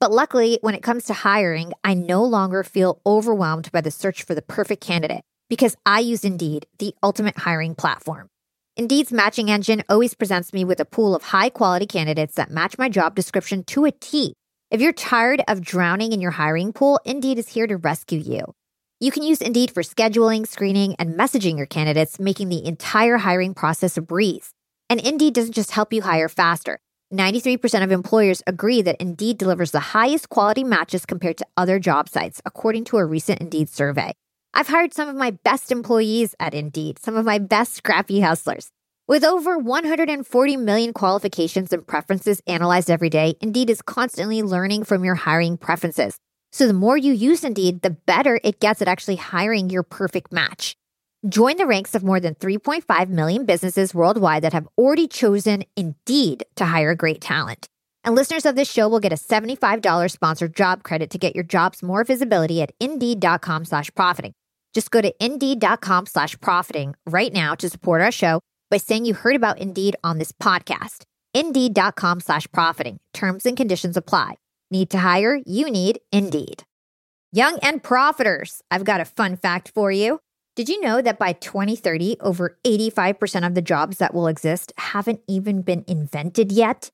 But luckily, when it comes to hiring, I no longer feel overwhelmed by the search for the perfect candidate because I use Indeed, the ultimate hiring platform. Indeed's matching engine always presents me with a pool of high quality candidates that match my job description to a T. If you're tired of drowning in your hiring pool, Indeed is here to rescue you. You can use Indeed for scheduling, screening, and messaging your candidates, making the entire hiring process a breeze. And Indeed doesn't just help you hire faster. 93% of employers agree that Indeed delivers the highest quality matches compared to other job sites, according to a recent Indeed survey. I've hired some of my best employees at Indeed, some of my best scrappy hustlers. With over 140 million qualifications and preferences analyzed every day, Indeed is constantly learning from your hiring preferences. So the more you use Indeed, the better it gets at actually hiring your perfect match. Join the ranks of more than 3.5 million businesses worldwide that have already chosen Indeed to hire great talent. And listeners of this show will get a $75 sponsored job credit to get your jobs more visibility at indeed.com slash profiting. Just go to indeed.com slash profiting right now to support our show by saying you heard about Indeed on this podcast. Indeed.com slash profiting. Terms and conditions apply. Need to hire? You need Indeed. Young and profiters, I've got a fun fact for you. Did you know that by 2030, over 85% of the jobs that will exist haven't even been invented yet?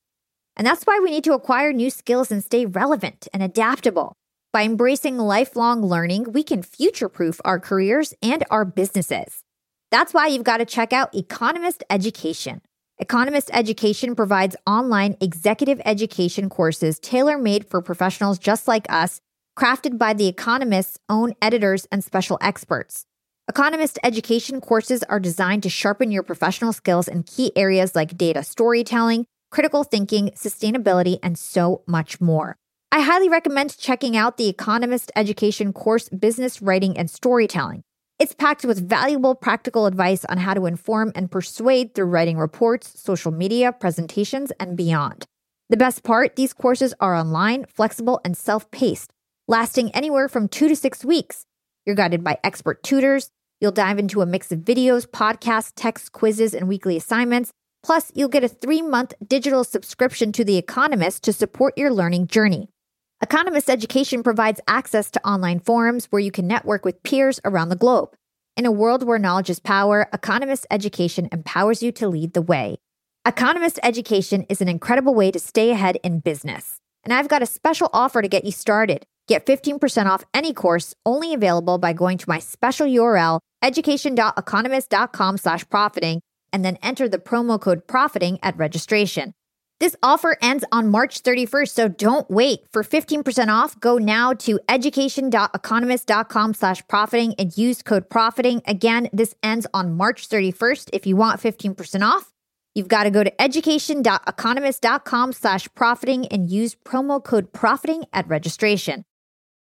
And that's why we need to acquire new skills and stay relevant and adaptable. By embracing lifelong learning, we can future proof our careers and our businesses. That's why you've got to check out Economist Education. Economist Education provides online executive education courses tailor made for professionals just like us, crafted by The Economist's own editors and special experts. Economist education courses are designed to sharpen your professional skills in key areas like data storytelling, critical thinking, sustainability, and so much more. I highly recommend checking out the Economist Education course, Business Writing and Storytelling. It's packed with valuable practical advice on how to inform and persuade through writing reports, social media, presentations, and beyond. The best part these courses are online, flexible, and self paced, lasting anywhere from two to six weeks. You're guided by expert tutors. You'll dive into a mix of videos, podcasts, text quizzes, and weekly assignments. Plus, you'll get a three month digital subscription to The Economist to support your learning journey. Economist Education provides access to online forums where you can network with peers around the globe. In a world where knowledge is power, Economist Education empowers you to lead the way. Economist Education is an incredible way to stay ahead in business. And I've got a special offer to get you started. Get 15% off any course only available by going to my special URL, education.economist.com slash profiting, and then enter the promo code profiting at registration. This offer ends on March 31st, so don't wait. For 15% off, go now to education.economist.com slash profiting and use code profiting. Again, this ends on March 31st. If you want 15% off, you've got to go to education.economist.com slash profiting and use promo code profiting at registration.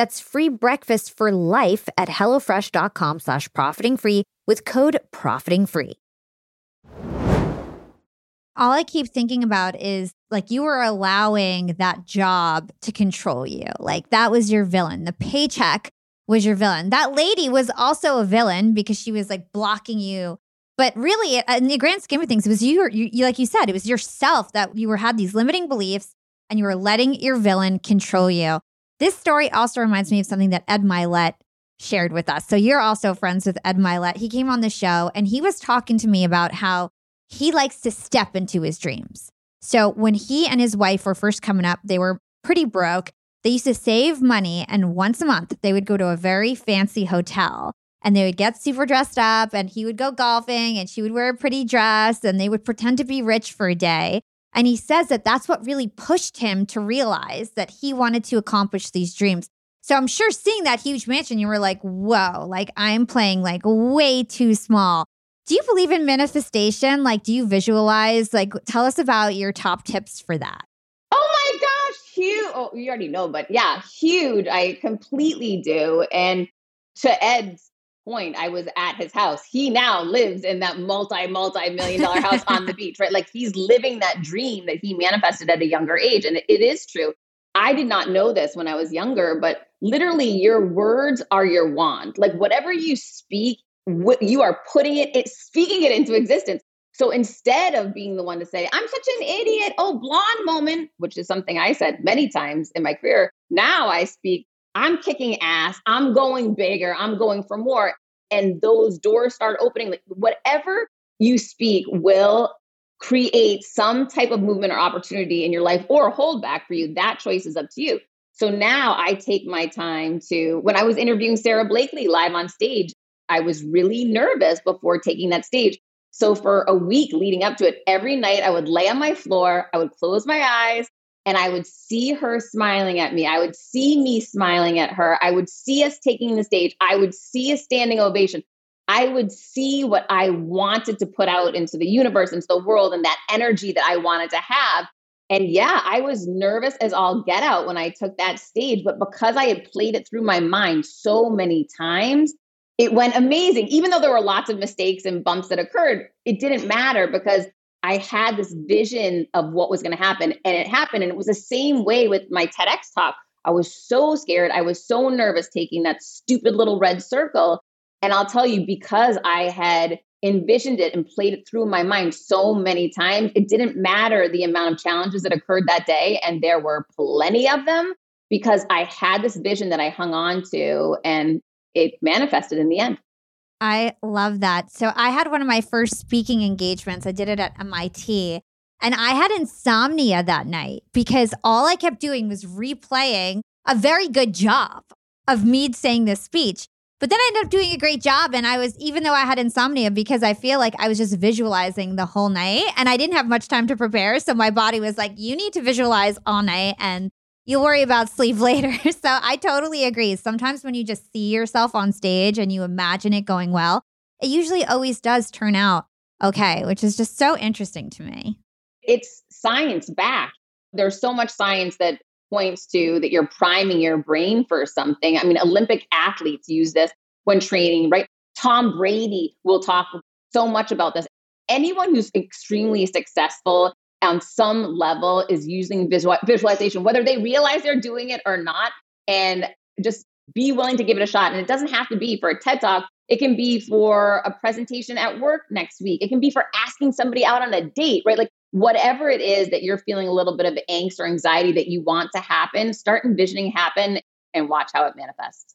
That's free breakfast for life at HelloFresh.com slash profiting free with code profiting free. All I keep thinking about is like you were allowing that job to control you. Like that was your villain. The paycheck was your villain. That lady was also a villain because she was like blocking you. But really, in the grand scheme of things, it was you, you like you said, it was yourself that you were had these limiting beliefs and you were letting your villain control you. This story also reminds me of something that Ed Mylett shared with us. So you're also friends with Ed Mylett. He came on the show and he was talking to me about how he likes to step into his dreams. So when he and his wife were first coming up, they were pretty broke. They used to save money and once a month they would go to a very fancy hotel and they would get super dressed up and he would go golfing and she would wear a pretty dress and they would pretend to be rich for a day. And he says that that's what really pushed him to realize that he wanted to accomplish these dreams. So I'm sure seeing that huge mansion, you were like, whoa, like I'm playing like way too small. Do you believe in manifestation? Like, do you visualize? Like, tell us about your top tips for that. Oh my gosh, huge. Oh, you already know, but yeah, huge. I completely do. And to Ed's point, I was at his house. He now lives in that multi, multi million dollar house on the beach, right? Like he's living that dream that he manifested at a younger age. And it is true. I did not know this when I was younger, but literally your words are your wand. Like whatever you speak, what you are putting it, it's speaking it into existence. So instead of being the one to say, I'm such an idiot, oh, blonde moment, which is something I said many times in my career, now I speak, I'm kicking ass, I'm going bigger, I'm going for more. And those doors start opening. Like whatever you speak will create some type of movement or opportunity in your life or hold back for you. That choice is up to you. So now I take my time to, when I was interviewing Sara Blakely live on stage, I was really nervous before taking that stage. So for a week leading up to it, every night I would lay on my floor, I would close my eyes, and I would see her smiling at me. I would see me smiling at her. I would see us taking the stage. I would see a standing ovation. I would see what I wanted to put out into the universe, into the world, and that energy that I wanted to have. And yeah, I was nervous as all get out when I took that stage. But because I had played it through my mind so many times, it went amazing. Even though there were lots of mistakes and bumps that occurred, it didn't matter because I had this vision of what was going to happen and it happened. And it was the same way with my TEDx talk. I was so scared. I was so nervous taking that stupid little red circle. And I'll tell you, because I had envisioned it and played it through my mind so many times, it didn't matter the amount of challenges that occurred that day. And there were plenty of them because I had this vision that I hung on to and it manifested in the end. I love that. So I had one of my first speaking engagements. I did it at MIT. And I had insomnia that night because all I kept doing was replaying a very good job of me saying this speech. But then I ended up doing a great job. And I was, even though I had insomnia, because I feel like I was just visualizing the whole night and I didn't have much time to prepare. So my body was like, you need to visualize all night. And you'll worry about sleep later. so I totally agree. Sometimes when you just see yourself on stage and you imagine it going well, it usually always does turn out okay, which is just so interesting to me. It's science back. There's so much science that points to that you're priming your brain for something. I mean, Olympic athletes use this when training, right? Tom Brady will talk so much about this. Anyone who's extremely successful on some level is using visual, visualization, whether they realize they're doing it or not, and just be willing to give it a shot. And it doesn't have to be for a TED Talk. It can be for a presentation at work next week. It can be for asking somebody out on a date, right? Like whatever it is that you're feeling a little bit of angst or anxiety that you want to happen, start envisioning happen and watch how it manifests.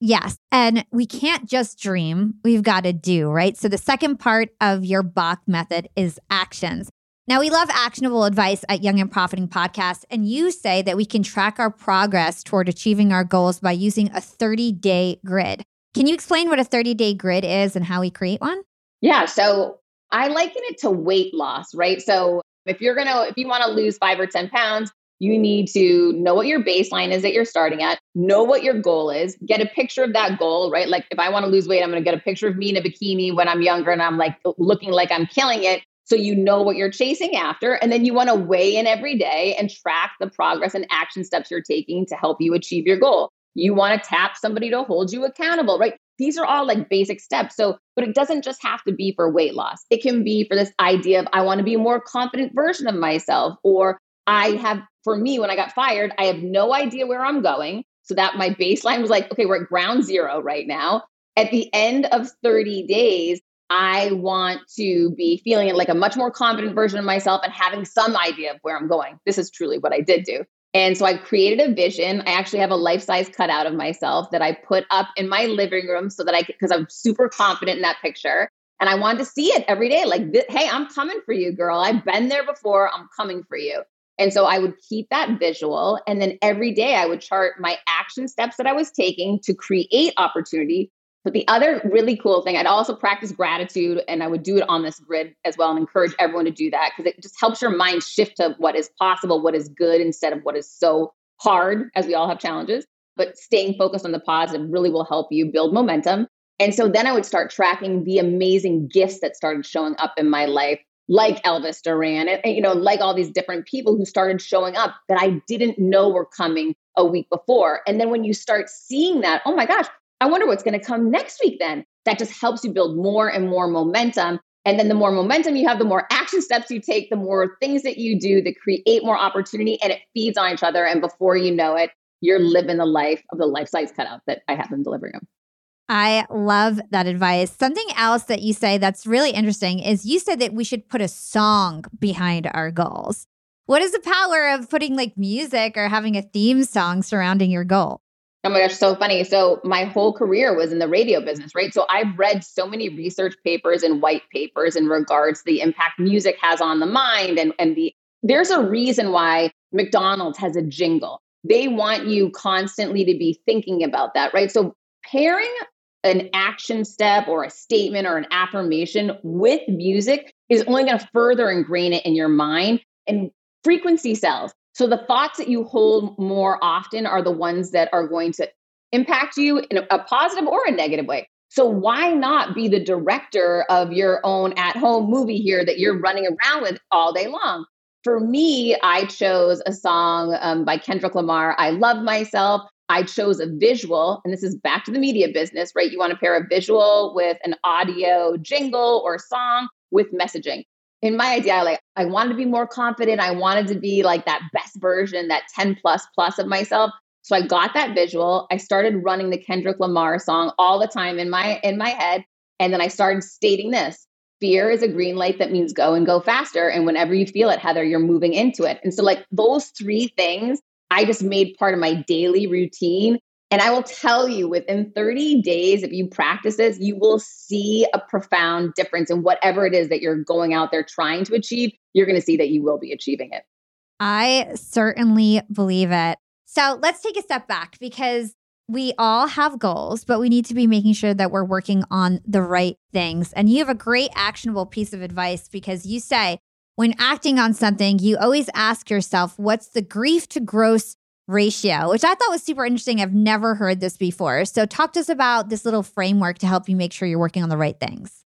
Yes. And we can't just dream, we've got to do, right? So the second part of your BAK method is actions. Now, we love actionable advice at Young and Profiting Podcast, and you say that we can track our progress toward achieving our goals by using a 30 day grid. Can you explain what a 30 day grid is and how we create one? Yeah. So I liken it to weight loss, right? So if you're going to, if you want to lose five or 10 pounds, you need to know what your baseline is that you're starting at, know what your goal is, get a picture of that goal, right? Like if I want to lose weight, I'm going to get a picture of me in a bikini when I'm younger and I'm like looking like I'm killing it. So you know what you're chasing after. And then you want to weigh in every day and track the progress and action steps you're taking to help you achieve your goal. You want to tap somebody to hold you accountable, right? These are all like basic steps. So, but it doesn't just have to be for weight loss. It can be for this idea of I want to be a more confident version of myself, or I have, for me, when I got fired, I have no idea where I'm going. So that my baseline was like, okay, we're at ground zero right now. At the end of 30 days, I want to be feeling like a much more confident version of myself and having some idea of where I'm going. This is truly what I did do. And so I created a vision. I actually have a life size cutout of myself that I put up in my living room so that I, because I'm super confident in that picture. And I wanted to see it every day like, hey, I'm coming for you, girl. I've been there before. I'm coming for you. And so I would keep that visual. And then every day I would chart my action steps that I was taking to create opportunity. But the other really cool thing, I'd also practice gratitude and I would do it on this grid as well and encourage everyone to do that because it just helps your mind shift to what is possible, what is good instead of what is so hard, as we all have challenges. But staying focused on the positive really will help you build momentum. And so then I would start tracking the amazing gifts that started showing up in my life like Elvis Duran and, you know, like all these different people who started showing up that I didn't know were coming a week before. And then when you start seeing that, oh my gosh, I wonder what's going to come next week then. That just helps you build more and more momentum. And then the more momentum you have, the more action steps you take, the more things that you do that create more opportunity and it feeds on each other. And before you know it, you're living the life of the life size cutout that I have been delivering them. I love that advice. Something else that you say that's really interesting is you said that we should put a song behind our goals. What is the power of putting like music or having a theme song surrounding your goal? Oh my gosh, so funny. So my whole career was in the radio business, right? So I've read so many research papers and white papers in regards to the impact music has on the mind and and the there's a reason why McDonald's has a jingle. They want you constantly to be thinking about that, right? So pairing an action step or a statement or an affirmation with music is only going to further ingrain it in your mind and frequency cells. So the thoughts that you hold more often are the ones that are going to impact you in a positive or a negative way. So why not be the director of your own at-home movie here that you're running around with all day long? For me, I chose a song um, by Kendrick Lamar, I Love Myself. I chose a visual, and this is back to the media business, right? You want to pair a visual with an audio jingle or song with messaging. In my idea, like I wanted to be more confident. I wanted to be like that best version, that 10 plus plus of myself. So I got that visual. I started running the Kendrick Lamar song all the time in my in my head. And then I started stating this. Fear is a green light that means go and go faster. And whenever you feel it, Heather, you're moving into it. And so, like, those three things I just made part of my daily routine. And I will tell you within 30 days, if you practice this, you will see a profound difference in whatever it is that you're going out there trying to achieve. You're going to see that you will be achieving it. I certainly believe it. So let's take a step back because we all have goals, but we need to be making sure that we're working on the right things. And you have a great actionable piece of advice because you say when acting on something, you always ask yourself, what's the grief to gross ratio, which I thought was super interesting. I've never heard this before. So, talk to us about this little framework to help you make sure you're working on the right things.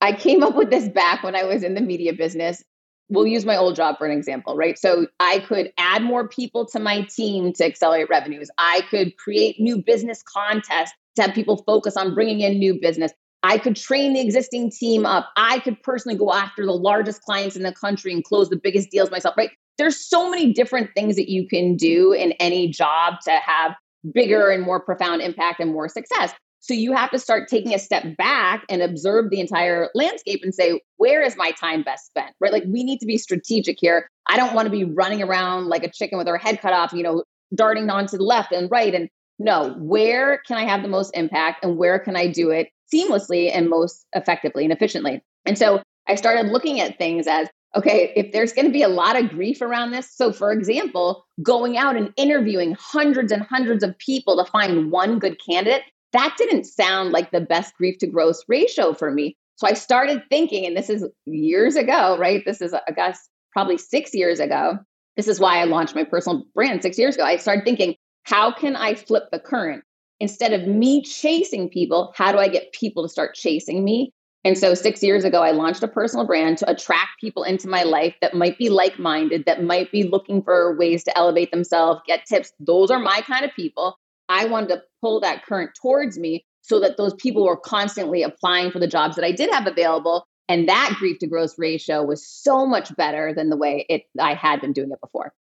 I came up with this back when I was in the media business. We'll use my old job for an example, right? So, I could add more people to my team to accelerate revenues. I could create new business contests to have people focus on bringing in new business. I could train the existing team up. I could personally go after the largest clients in the country and close the biggest deals myself, right? There's so many different things that you can do in any job to have bigger and more profound impact and more success. So you have to start taking a step back and observe the entire landscape and say, where is my time best spent? Right? Like we need to be strategic here. I don't want to be running around like a chicken with her head cut off, you know, darting on to the left and right. And no, where can I have the most impact and where can I do it seamlessly and most effectively and efficiently. And so I started looking at things as okay, if there's going to be a lot of grief around this. So, for example, going out and interviewing hundreds and hundreds of people to find one good candidate, that didn't sound like the best grief to gross ratio for me. So I started thinking, and this is years ago, right? This is, I guess, probably six years ago. This is why I launched my personal brand six years ago. I started thinking, how can I flip the current? instead of me chasing people, how do I get people to start chasing me? And so, six years ago, I launched a personal brand to attract people into my life that might be like minded, that might be looking for ways to elevate themselves, get tips. Those are my kind of people. I wanted to pull that current towards me so that those people were constantly applying for the jobs that I did have available. And that grief to gross ratio was so much better than the way it I had been doing it before.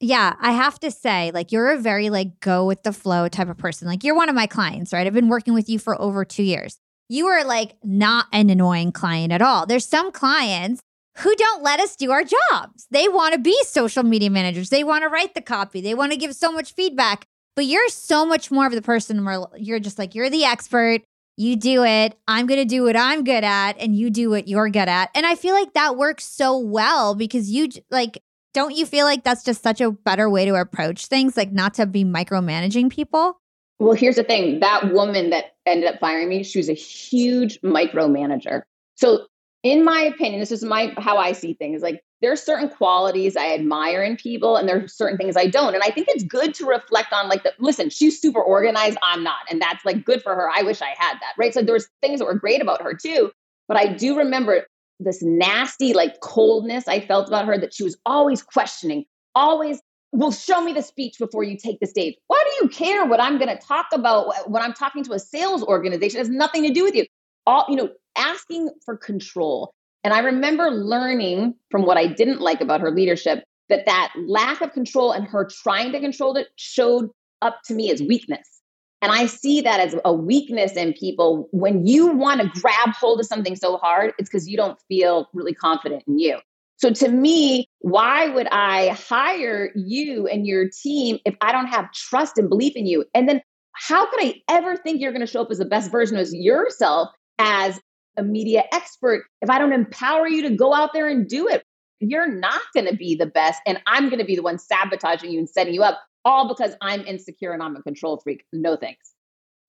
Yeah, I have to say, like, you're a very like go with the flow type of person. Like, you're one of my clients, right? I've been working with you for over two years. You are like not an annoying client at all. There's some clients who don't let us do our jobs. They want to be social media managers. They want to write the copy. They want to give so much feedback. But you're so much more of the person where you're just like, you're the expert. You do it. I'm going to do what I'm good at, and you do what you're good at. And I feel like that works so well because you like, don't you feel like that's just such a better way to approach things? Like, not to be micromanaging people? Well, here's the thing that woman that ended up firing me, she was a huge micromanager. So in my opinion, this is my how I see things. Like there are certain qualities I admire in people, and there are certain things I don't. And I think it's good to reflect on like the listen, she's super organized, I'm not, and that's like good for her. I wish I had that, right? So there's things that were great about her too. But I do remember this nasty like coldness I felt about her that she was always questioning, always well, show me the speech before you take the stage. Why do you care what I'm going to talk about when I'm talking to a sales organization? It has nothing to do with you. All, you know, asking for control. And I remember learning from what I didn't like about her leadership that that lack of control and her trying to control it showed up to me as weakness. And I see that as a weakness in people. When you want to grab hold of something so hard, it's because you don't feel really confident in you. So to me, why would I hire you and your team if I don't have trust and belief in you? And then how could I ever think you're going to show up as the best version of yourself as a media expert if I don't empower you to go out there and do it. You're not going to be the best. And I'm going to be the one sabotaging you and setting you up, all because I'm insecure and I'm a control freak. No thanks.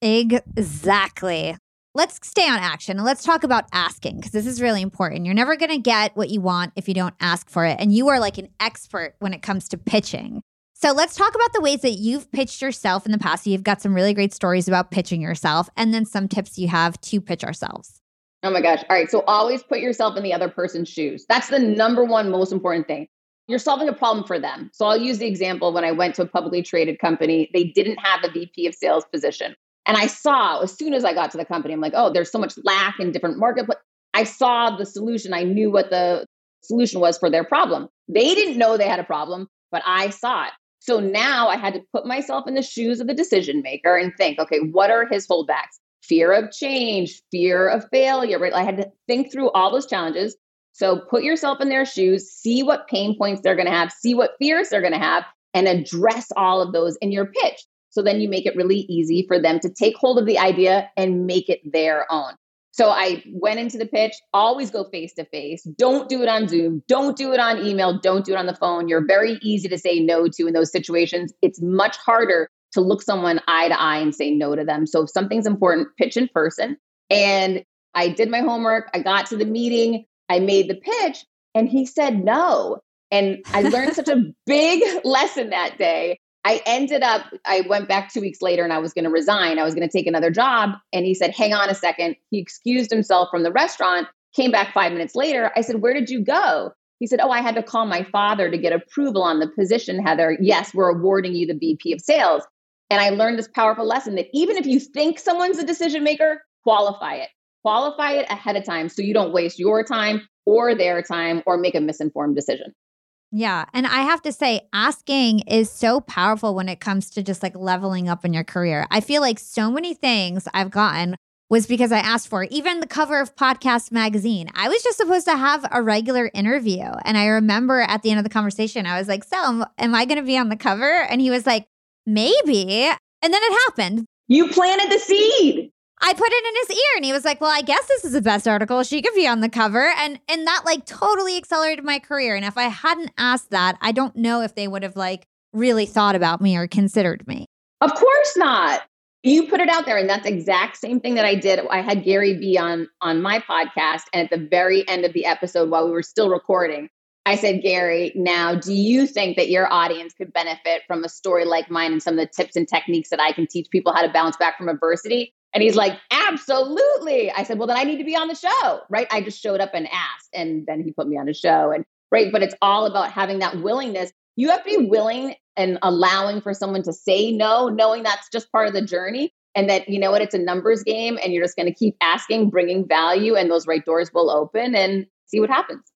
Exactly. Let's stay on action and let's talk about asking because this is really important. You're never going to get what you want if you don't ask for it. And you are like an expert when it comes to pitching. So let's talk about the ways that you've pitched yourself in the past. You've got some really great stories about pitching yourself and then some tips you have to pitch ourselves. Oh my gosh. All right. So always put yourself in the other person's shoes. That's the number one most important thing. You're solving a problem for them. So I'll use the example when I went to a publicly traded company, they didn't have a VP of sales position. And I saw as soon as I got to the company, I'm like, oh, there's so much lack in different market. But I saw the solution. I knew what the solution was for their problem. They didn't know they had a problem, but I saw it. So now I had to put myself in the shoes of the decision maker and think, okay, what are his holdbacks? fear of change, fear of failure, right? I had to think through all those challenges. So put yourself in their shoes, see what pain points they're going to have, see what fears they're going to have, and address all of those in your pitch. So then you make it really easy for them to take hold of the idea and make it their own. So I went into the pitch, always go face to face. Don't do it on Zoom. Don't do it on email. Don't do it on the phone. You're very easy to say no to in those situations. It's much harder to look someone eye to eye and say no to them. So if something's important, pitch in person. And I did my homework. I got to the meeting. I made the pitch and he said no. And I learned such a big lesson that day. I ended up, I went back two weeks later and I was going to resign. I was going to take another job. And he said, hang on a second. He excused himself from the restaurant, came back five minutes later. I said, where did you go? He said, Oh, I had to call my father to get approval on the position, Heather. Yes, we're awarding you the VP of sales. And I learned this powerful lesson that even if you think someone's a decision maker, qualify it. Qualify it ahead of time so you don't waste your time or their time or make a misinformed decision. Yeah. And I have to say, asking is so powerful when it comes to just like leveling up in your career. I feel like so many things I've gotten was because I asked for it. Even the cover of Podcast Magazine, I was just supposed to have a regular interview. And I remember at the end of the conversation, I was like, So, am I going to be on the cover? And he was like, maybe. And then it happened. You planted the seed. I put it in his ear and he was like, "Well, I guess this is the best article. She could be on the cover." And and that like totally accelerated my career. And if I hadn't asked that, I don't know if they would have like really thought about me or considered me. Of course not. You put it out there and that's exact same thing that I did. I had Gary Vee on on my podcast and at the very end of the episode while we were still recording, I said, Gary, now do you think that your audience could benefit from a story like mine and some of the tips and techniques that I can teach people how to bounce back from adversity? And he's like, absolutely. I said, well, then I need to be on the show, right? I just showed up and asked, and then he put me on a show. And right, but it's all about having that willingness. You have to be willing and allowing for someone to say no, knowing that's just part of the journey and that you know what it's a numbers game and you're just going to keep asking bringing value and those right doors will open and see what happens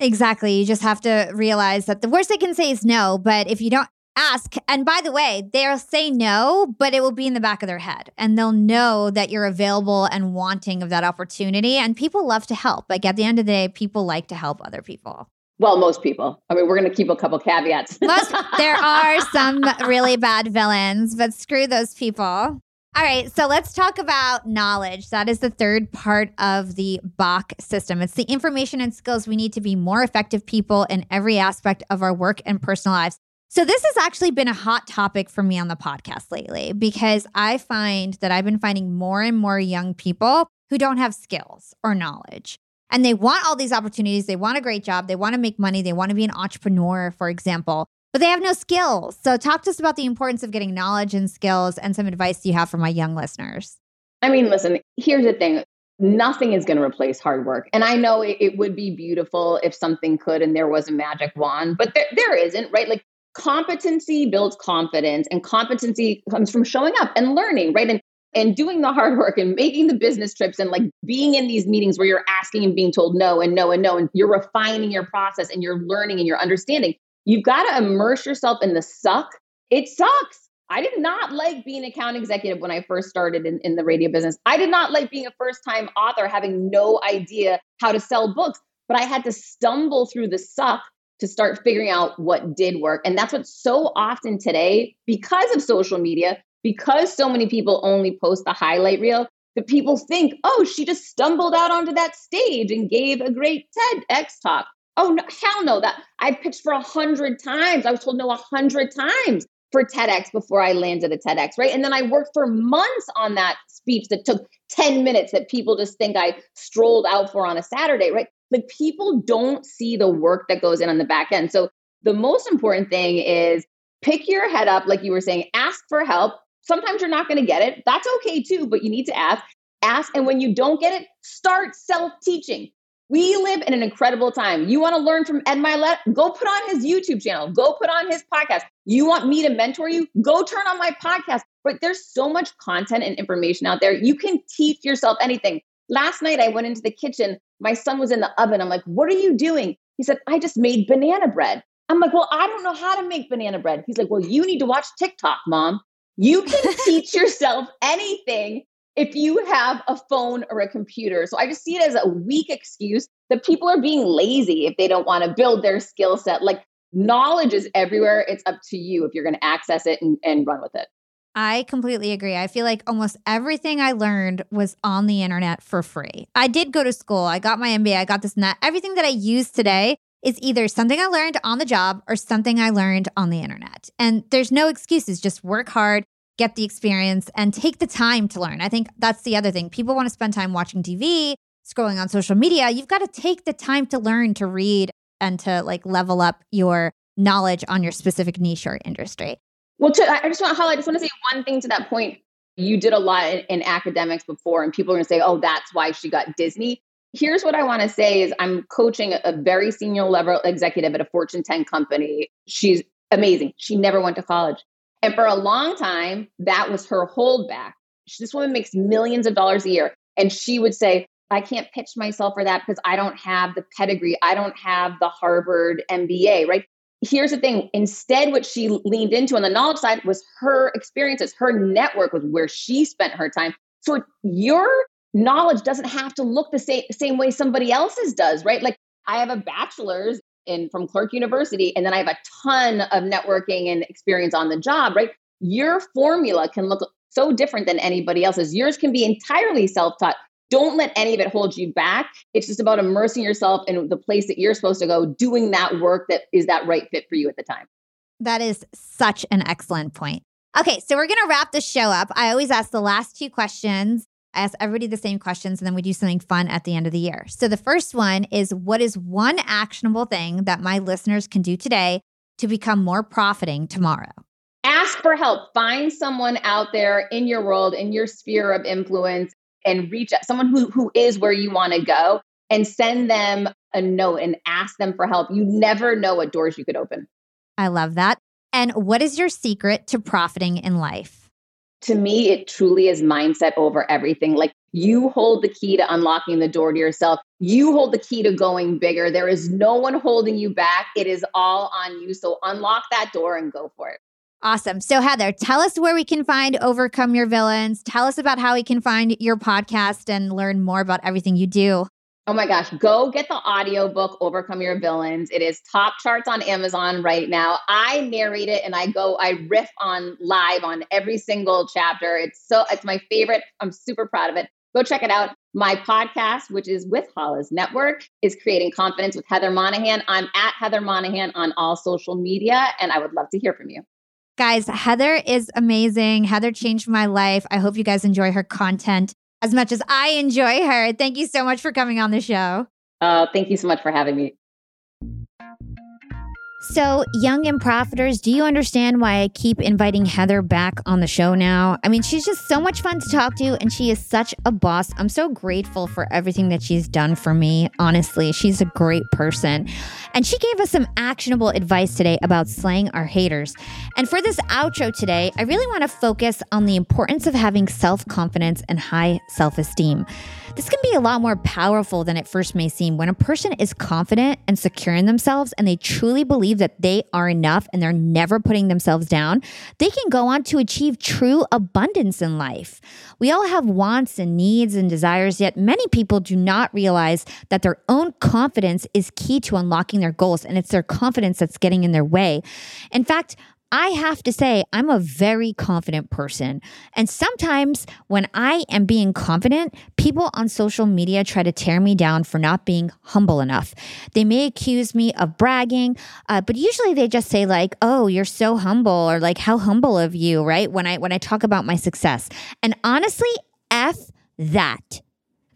exactly you just have to realize that the worst they can say is no but if you don't ask and by the way they'll say no but it will be in the back of their head and they'll know that you're available and wanting of that opportunity and people love to help like at the end of the day people like to help other people well, most people. I mean, we're going to keep a couple caveats. most, there are some really bad villains, but screw those people. All right, so let's talk about knowledge. That is the third part of the BAK system. It's the information and skills we need to be more effective people in every aspect of our work and personal lives. So, this has actually been a hot topic for me on the podcast lately because I find that I've been finding more and more young people who don't have skills or knowledge. And they want all these opportunities. They want a great job. They want to make money. They want to be an entrepreneur, for example but they have no skills. So, talk to us about the importance of getting knowledge and skills and some advice you have for my young listeners. I mean, listen, here's the thing nothing is going to replace hard work. And I know it, it, would be beautiful if something could and there was a magic wand, but there, there isn't, right? Like, competency builds confidence, and competency comes from showing up and learning, right? And and doing the hard work and making the business trips and like being in these meetings where you're asking and being told no and no and no and you're refining your process and you're learning and you're understanding You've got to immerse yourself in the suck. It sucks. I did not like being an account executive when I first started in, in the radio business. I did not like being a first time author, having no idea how to sell books, but I had to stumble through the suck to start figuring out what did work. And that's what so often today, because of social media, because so many people only post the highlight reel, that people think, oh, she just stumbled out onto that stage and gave a great TEDx talk. Oh no, hell no! That I pitched for a hundred times. I was told no a hundred times for TEDx before I landed a TEDx, right? And then I worked for months on that speech that took 10 minutes that people just think I strolled out for on a Saturday, right? Like people don't see the work that goes in on the back end. So the most important thing is pick your head up, like you were saying, ask for help. Sometimes you're not going to get it. That's okay too, but you need to ask. Ask. And when you don't get it, start self teaching. We live in an incredible time. You want to learn from Ed Mylett? Go put on his YouTube channel. Go put on his podcast. You want me to mentor you? Go turn on my podcast. But there's so much content and information out there. You can teach yourself anything. Last night I went into the kitchen. My son was in the oven. I'm like, "What are you doing?" He said, "I just made banana bread." I'm like, "Well, I don't know how to make banana bread." He's like, "Well, you need to watch TikTok, mom. You can teach yourself anything if you have a phone or a computer. So I just see it as a weak excuse that people are being lazy if they don't want to build their skill set. Like knowledge is everywhere. It's up to you if you're going to access it and, and run with it. I completely agree. I feel like almost everything I learned was on the internet for free. I did go to school, I got my MBA, I got this and that. Everything that I use today is either something I learned on the job or something I learned on the internet. And there's no excuses. Just work hard, get the experience, and take the time to learn. I think that's the other thing. People want to spend time watching TV, scrolling on social media. You've got to take the time to learn, to read, and to like level up your knowledge on your specific niche or industry. Well, to, I just want to highlight, I just want to say one thing to that point. You did a lot in, in academics before, and people are going to say, oh, that's why she got Disney. Here's what I want to say is I'm coaching a very senior level executive at a Fortune 10 company. She's amazing. She never went to college. And for a long time, that was her holdback. This woman makes millions of dollars a year. And she would say, I can't pitch myself for that because I don't have the pedigree. I don't have the Harvard MBA, right? Here's the thing instead, what she leaned into on the knowledge side was her experiences, her network was where she spent her time. So your knowledge doesn't have to look the same, same way somebody else's does, right? Like I have a bachelor's in from Clark University, and then I have a ton of networking and experience on the job, right? Your formula can look so different than anybody else's. Yours can be entirely self taught. Don't let any of it hold you back. It's just about immersing yourself in the place that you're supposed to go, doing that work that is that right fit for you at the time. That is such an excellent point. Okay, so we're going to wrap the show up. I always ask the last two questions I ask everybody the same questions and then we do something fun at the end of the year. So the first one is what is one actionable thing that my listeners can do today to become more profiting tomorrow? Ask for help. Find someone out there in your world, in your sphere of influence, and reach out, someone who, who is where you want to go and send them a note and ask them for help. You never know what doors you could open. I love that. And what is your secret to profiting in life? To me, it truly is mindset over everything. Like you hold the key to unlocking the door to yourself. You hold the key to going bigger. There is no one holding you back. It is all on you. So unlock that door and go for it. Awesome. So, Heather, tell us where we can find Overcome Your Villains. Tell us about how we can find your podcast and learn more about everything you do. Oh my gosh, go get the audiobook Overcome Your Villains. It is top charts on Amazon right now. I narrate it and I go I riff on live on every single chapter. It's so it's my favorite. I'm super proud of it. Go check it out. My podcast, which is with Hala's Network, is Creating Confidence with Heather Monahan. I'm at Heather Monahan on all social media and I would love to hear from you. Guys, Heather is amazing. Heather changed my life. I hope you guys enjoy her content as much as I enjoy her. Thank you so much for coming on the show. Uh, thank you so much for having me. So, young and profiters, do you understand why I keep inviting Heather back on the show now? I mean, she's just so much fun to talk to, and she is such a boss. I'm so grateful for everything that she's done for me. Honestly, she's a great person. And she gave us some actionable advice today about slaying our haters. And for this outro today, I really want to focus on the importance of having self confidence and high self esteem. This can be a lot more powerful than it first may seem. When a person is confident and secure in themselves and they truly believe that they are enough and they're never putting themselves down, they can go on to achieve true abundance in life. We all have wants and needs and desires, yet many people do not realize that their own confidence is key to unlocking their goals, and it's their confidence that's getting in their way. In fact, I have to say, I'm a very confident person. And sometimes when I am being confident, people on social media try to tear me down for not being humble enough. They may accuse me of bragging, uh, but usually they just say, like, oh, you're so humble, or like, how humble of you, right? When I when I talk about my success. And honestly, F that.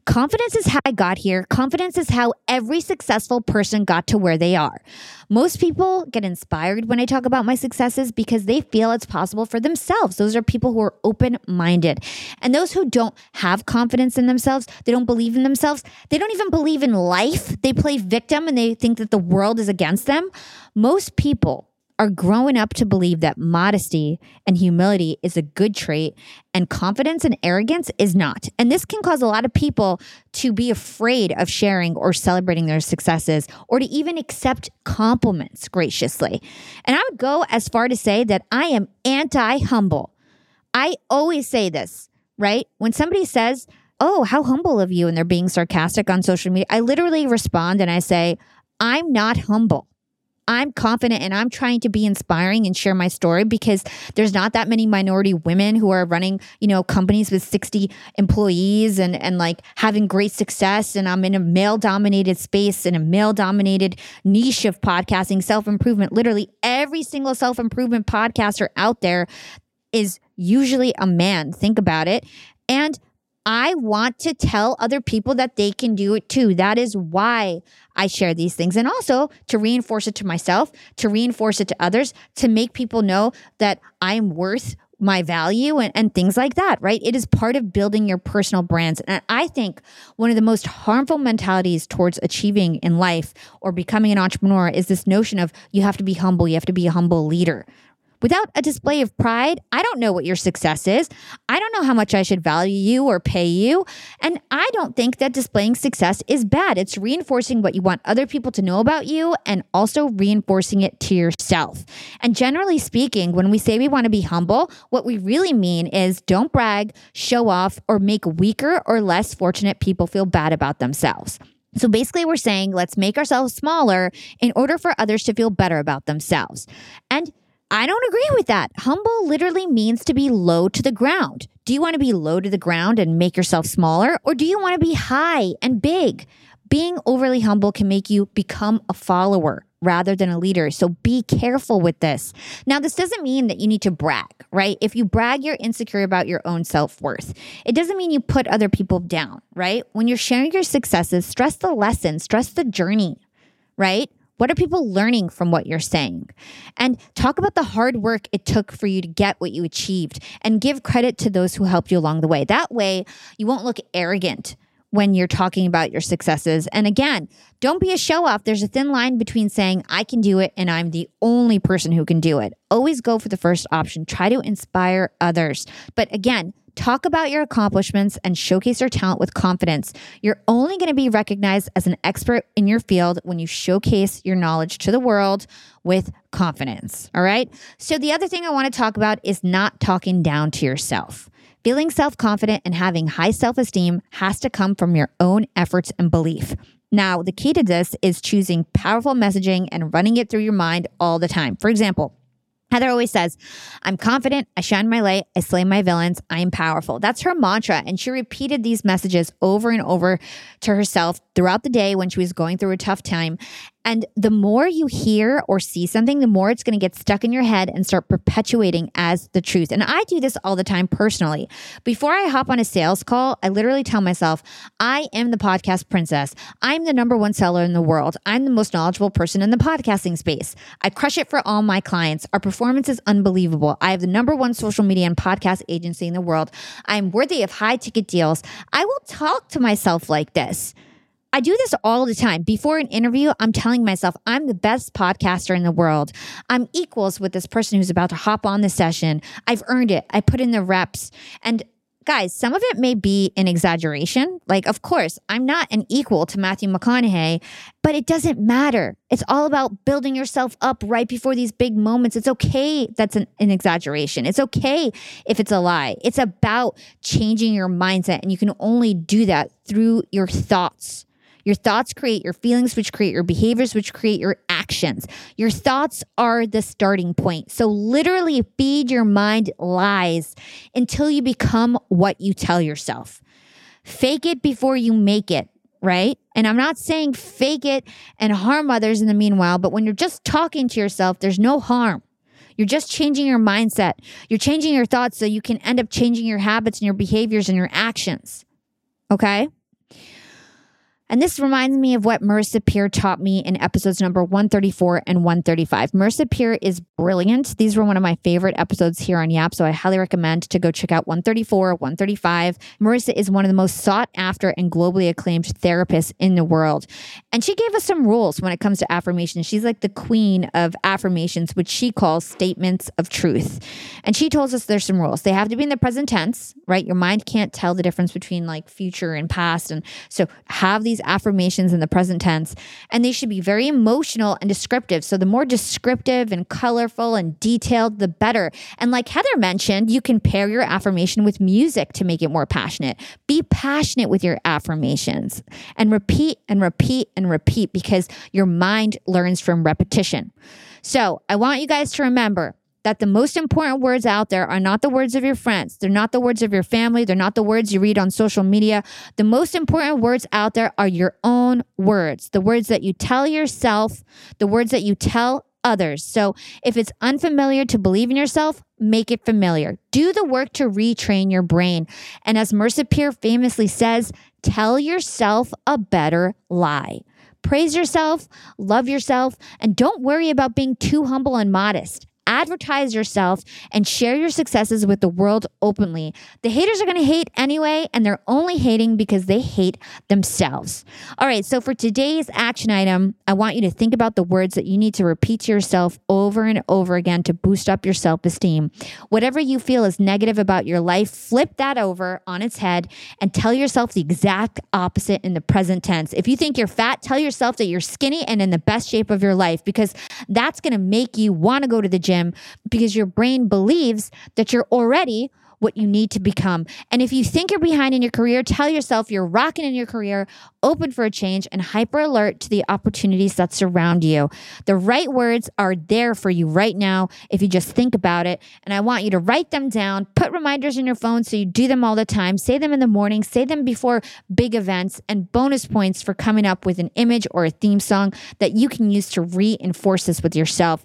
Confidence is how I got here. Confidence is how every successful person got to where they are. Most people get inspired when I talk about my successes because they feel it's possible for themselves. Those are people who are open minded. And those who don't have confidence in themselves, they don't believe in themselves, they don't even believe in life. They play victim and they think that the world is against them. Most people are growing up to believe that modesty and humility is a good trait and confidence and arrogance is not. And this can cause a lot of people to be afraid of sharing or celebrating their successes or to even accept compliments graciously. And I would go as far to say that I am anti humble. I always say this, right? When somebody says, Oh, how humble of you, and they're being sarcastic on social media, I literally respond and I say, I'm not humble. I'm confident and I'm trying to be inspiring and share my story because there's not that many minority women who are running, you know, companies with 60 employees and and like having great success and I'm in a male dominated space in a male dominated niche of podcasting, self-improvement. Literally every single self-improvement podcaster out there is usually a man. Think about it. And I want to tell other people that they can do it too. That is why I share these things. And also to reinforce it to myself, to reinforce it to others, to make people know that I'm worth my value and, and things like that, right? It is part of building your personal brands. And I think one of the most harmful mentalities towards achieving in life or becoming an entrepreneur is this notion of you have to be humble, you have to be a humble leader, Without a display of pride, I don't know what your success is. I don't know how much I should value you or pay you. And I don't think that displaying success is bad. It's reinforcing what you want other people to know about you and also reinforcing it to yourself. And generally speaking, when we say we want to be humble, what we really mean is don't brag, show off, or make weaker or less fortunate people feel bad about themselves. So basically, we're saying let's make ourselves smaller in order for others to feel better about themselves. And I don't agree with that. Humble literally means to be low to the ground. Do you want to be low to the ground and make yourself smaller, or do you want to be high and big? Being overly humble can make you become a follower rather than a leader. So be careful with this. Now, this doesn't mean that you need to brag, right? If you brag, you're insecure about your own self worth. It doesn't mean you put other people down, right? When you're sharing your successes, stress the lesson, stress the journey, right? What are people learning from what you're saying? And talk about the hard work it took for you to get what you achieved and give credit to those who helped you along the way. That way, you won't look arrogant when you're talking about your successes. And again, don't be a show off. There's a thin line between saying, I can do it and I'm the only person who can do it. Always go for the first option. Try to inspire others. But again, Talk about your accomplishments and showcase your talent with confidence. You're only going to be recognized as an expert in your field when you showcase your knowledge to the world with confidence. All right. So, the other thing I want to talk about is not talking down to yourself. Feeling self confident and having high self esteem has to come from your own efforts and belief. Now, the key to this is choosing powerful messaging and running it through your mind all the time. For example, Heather always says, I'm confident, I shine my light, I slay my villains, I am powerful. That's her mantra. And she repeated these messages over and over to herself throughout the day when she was going through a tough time. And the more you hear or see something, the more it's going to get stuck in your head and start perpetuating as the truth. And I do this all the time personally. Before I hop on a sales call, I literally tell myself, I am the podcast princess. I'm the number one seller in the world. I'm the most knowledgeable person in the podcasting space. I crush it for all my clients. Our performance is unbelievable. I have the number one social media and podcast agency in the world. I am worthy of high ticket deals. I will talk to myself like this. I do this all the time. Before an interview, I'm telling myself I'm the best podcaster in the world. I'm equals with this person who's about to hop on the session. I've earned it. I put in the reps. And guys, some of it may be an exaggeration. Like, of course, I'm not an equal to Matthew McConaughey, but it doesn't matter. It's all about building yourself up right before these big moments. It's okay that's an, an, exaggeration. It's okay if it's a lie. It's about changing your mindset, and you can only do that through your thoughts. Your thoughts create your feelings, which create your behaviors, which create your actions. Your thoughts are the starting point. So, literally, feed your mind lies until you become what you tell yourself. Fake it before you make it, right? And I'm not saying fake it and harm others in the meanwhile, but when you're just talking to yourself, there's no harm. You're just changing your mindset. You're changing your thoughts so you can end up changing your habits and your behaviors and your actions. Okay? And this reminds me of what Marissa Peer taught me in episodes number 134 and 135. Marissa Peer is brilliant. These were one of my favorite episodes here on Yap, so I highly recommend to go check out 134, 135. Marissa is one of the most sought after and globally acclaimed therapists in the world. And she gave us some rules when it comes to affirmations. She's like the queen of affirmations, which she calls statements of truth. And she tells us there's some rules. They have to be in the present tense, right? Your mind can't tell the difference between like future and past. And so have these affirmations in the present tense, and they should be very emotional and descriptive. So the more descriptive and colorful and detailed, the better. And like Heather mentioned, you can pair your affirmation with music to make it more passionate. Be passionate with your affirmations and repeat and repeat and repeat because your mind learns from repetition. So I want you guys to remember that the most important words out there are not the words of your friends. They're not the words of your family. They're not the words you read on social media. The most important words out there are your own words, the words that you tell yourself, the words that you tell others. So if it's unfamiliar to believe in yourself, make it familiar. Do the work to retrain your brain. And as Marissa Peer famously says, tell yourself a better lie. Praise yourself, love yourself, and don't worry about being too humble and modest advertise yourself and share your successes with the world openly. The haters are going to hate anyway, and they're only hating because they hate themselves. All right, so for today's action item, I want you to think about the words that you need to repeat to yourself over and over again to boost up your self esteem. Whatever you feel is negative about your life, flip that over on its head and tell yourself the exact opposite in the present tense. If you think you're fat, tell yourself that you're skinny and in the best shape of your life because that's going to make you want to go to the gym gym because your brain believes that you're already what you need to become. And if you think you're behind in your career, tell yourself you're rocking in your career, open for a change, and hyper alert to the opportunities that surround you. The right words are there for you right now if you just think about it. And I want you to write them down, put reminders in your phone so you do them all the time, say them in the morning, say them before big events, and bonus points for coming up with an image or a theme song that you can use to reinforce this with yourself.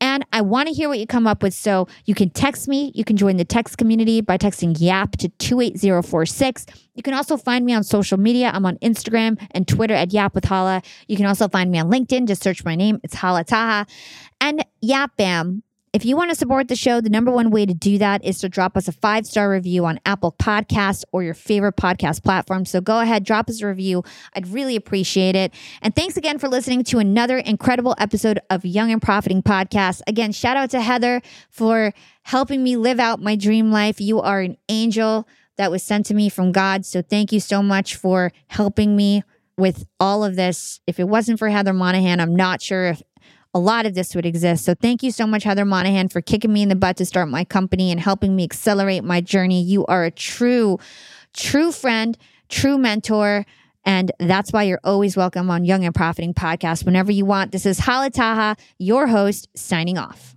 And I want to hear what you come up with. So you can text me. You can join the text community by texting YAP to 28046. You can also find me on social media. I'm on Instagram and Twitter at Yap with Hala. You can also find me on LinkedIn. Just search my name. It's Hala Taha. And Yap fam If you want to support the show, the number one way to do that is to drop us a five star review on Apple Podcasts or your favorite podcast platform. So go ahead, drop us a review. I'd really appreciate it. And thanks again for listening to another incredible episode of Young and Profiting Podcast. Again, shout out to Heather for helping me live out my dream life. You are an angel that was sent to me from God. So thank you so much for helping me with all of this. If it wasn't for Heather Monahan, I'm not sure if a lot of this would exist. So thank you so much, Heather Monahan, for kicking me in the butt to start my company and helping me accelerate my journey. You are a true, true friend, true mentor. And that's why you're always welcome on Young and Profiting Podcast whenever you want. This is Hala Taha, your host, signing off.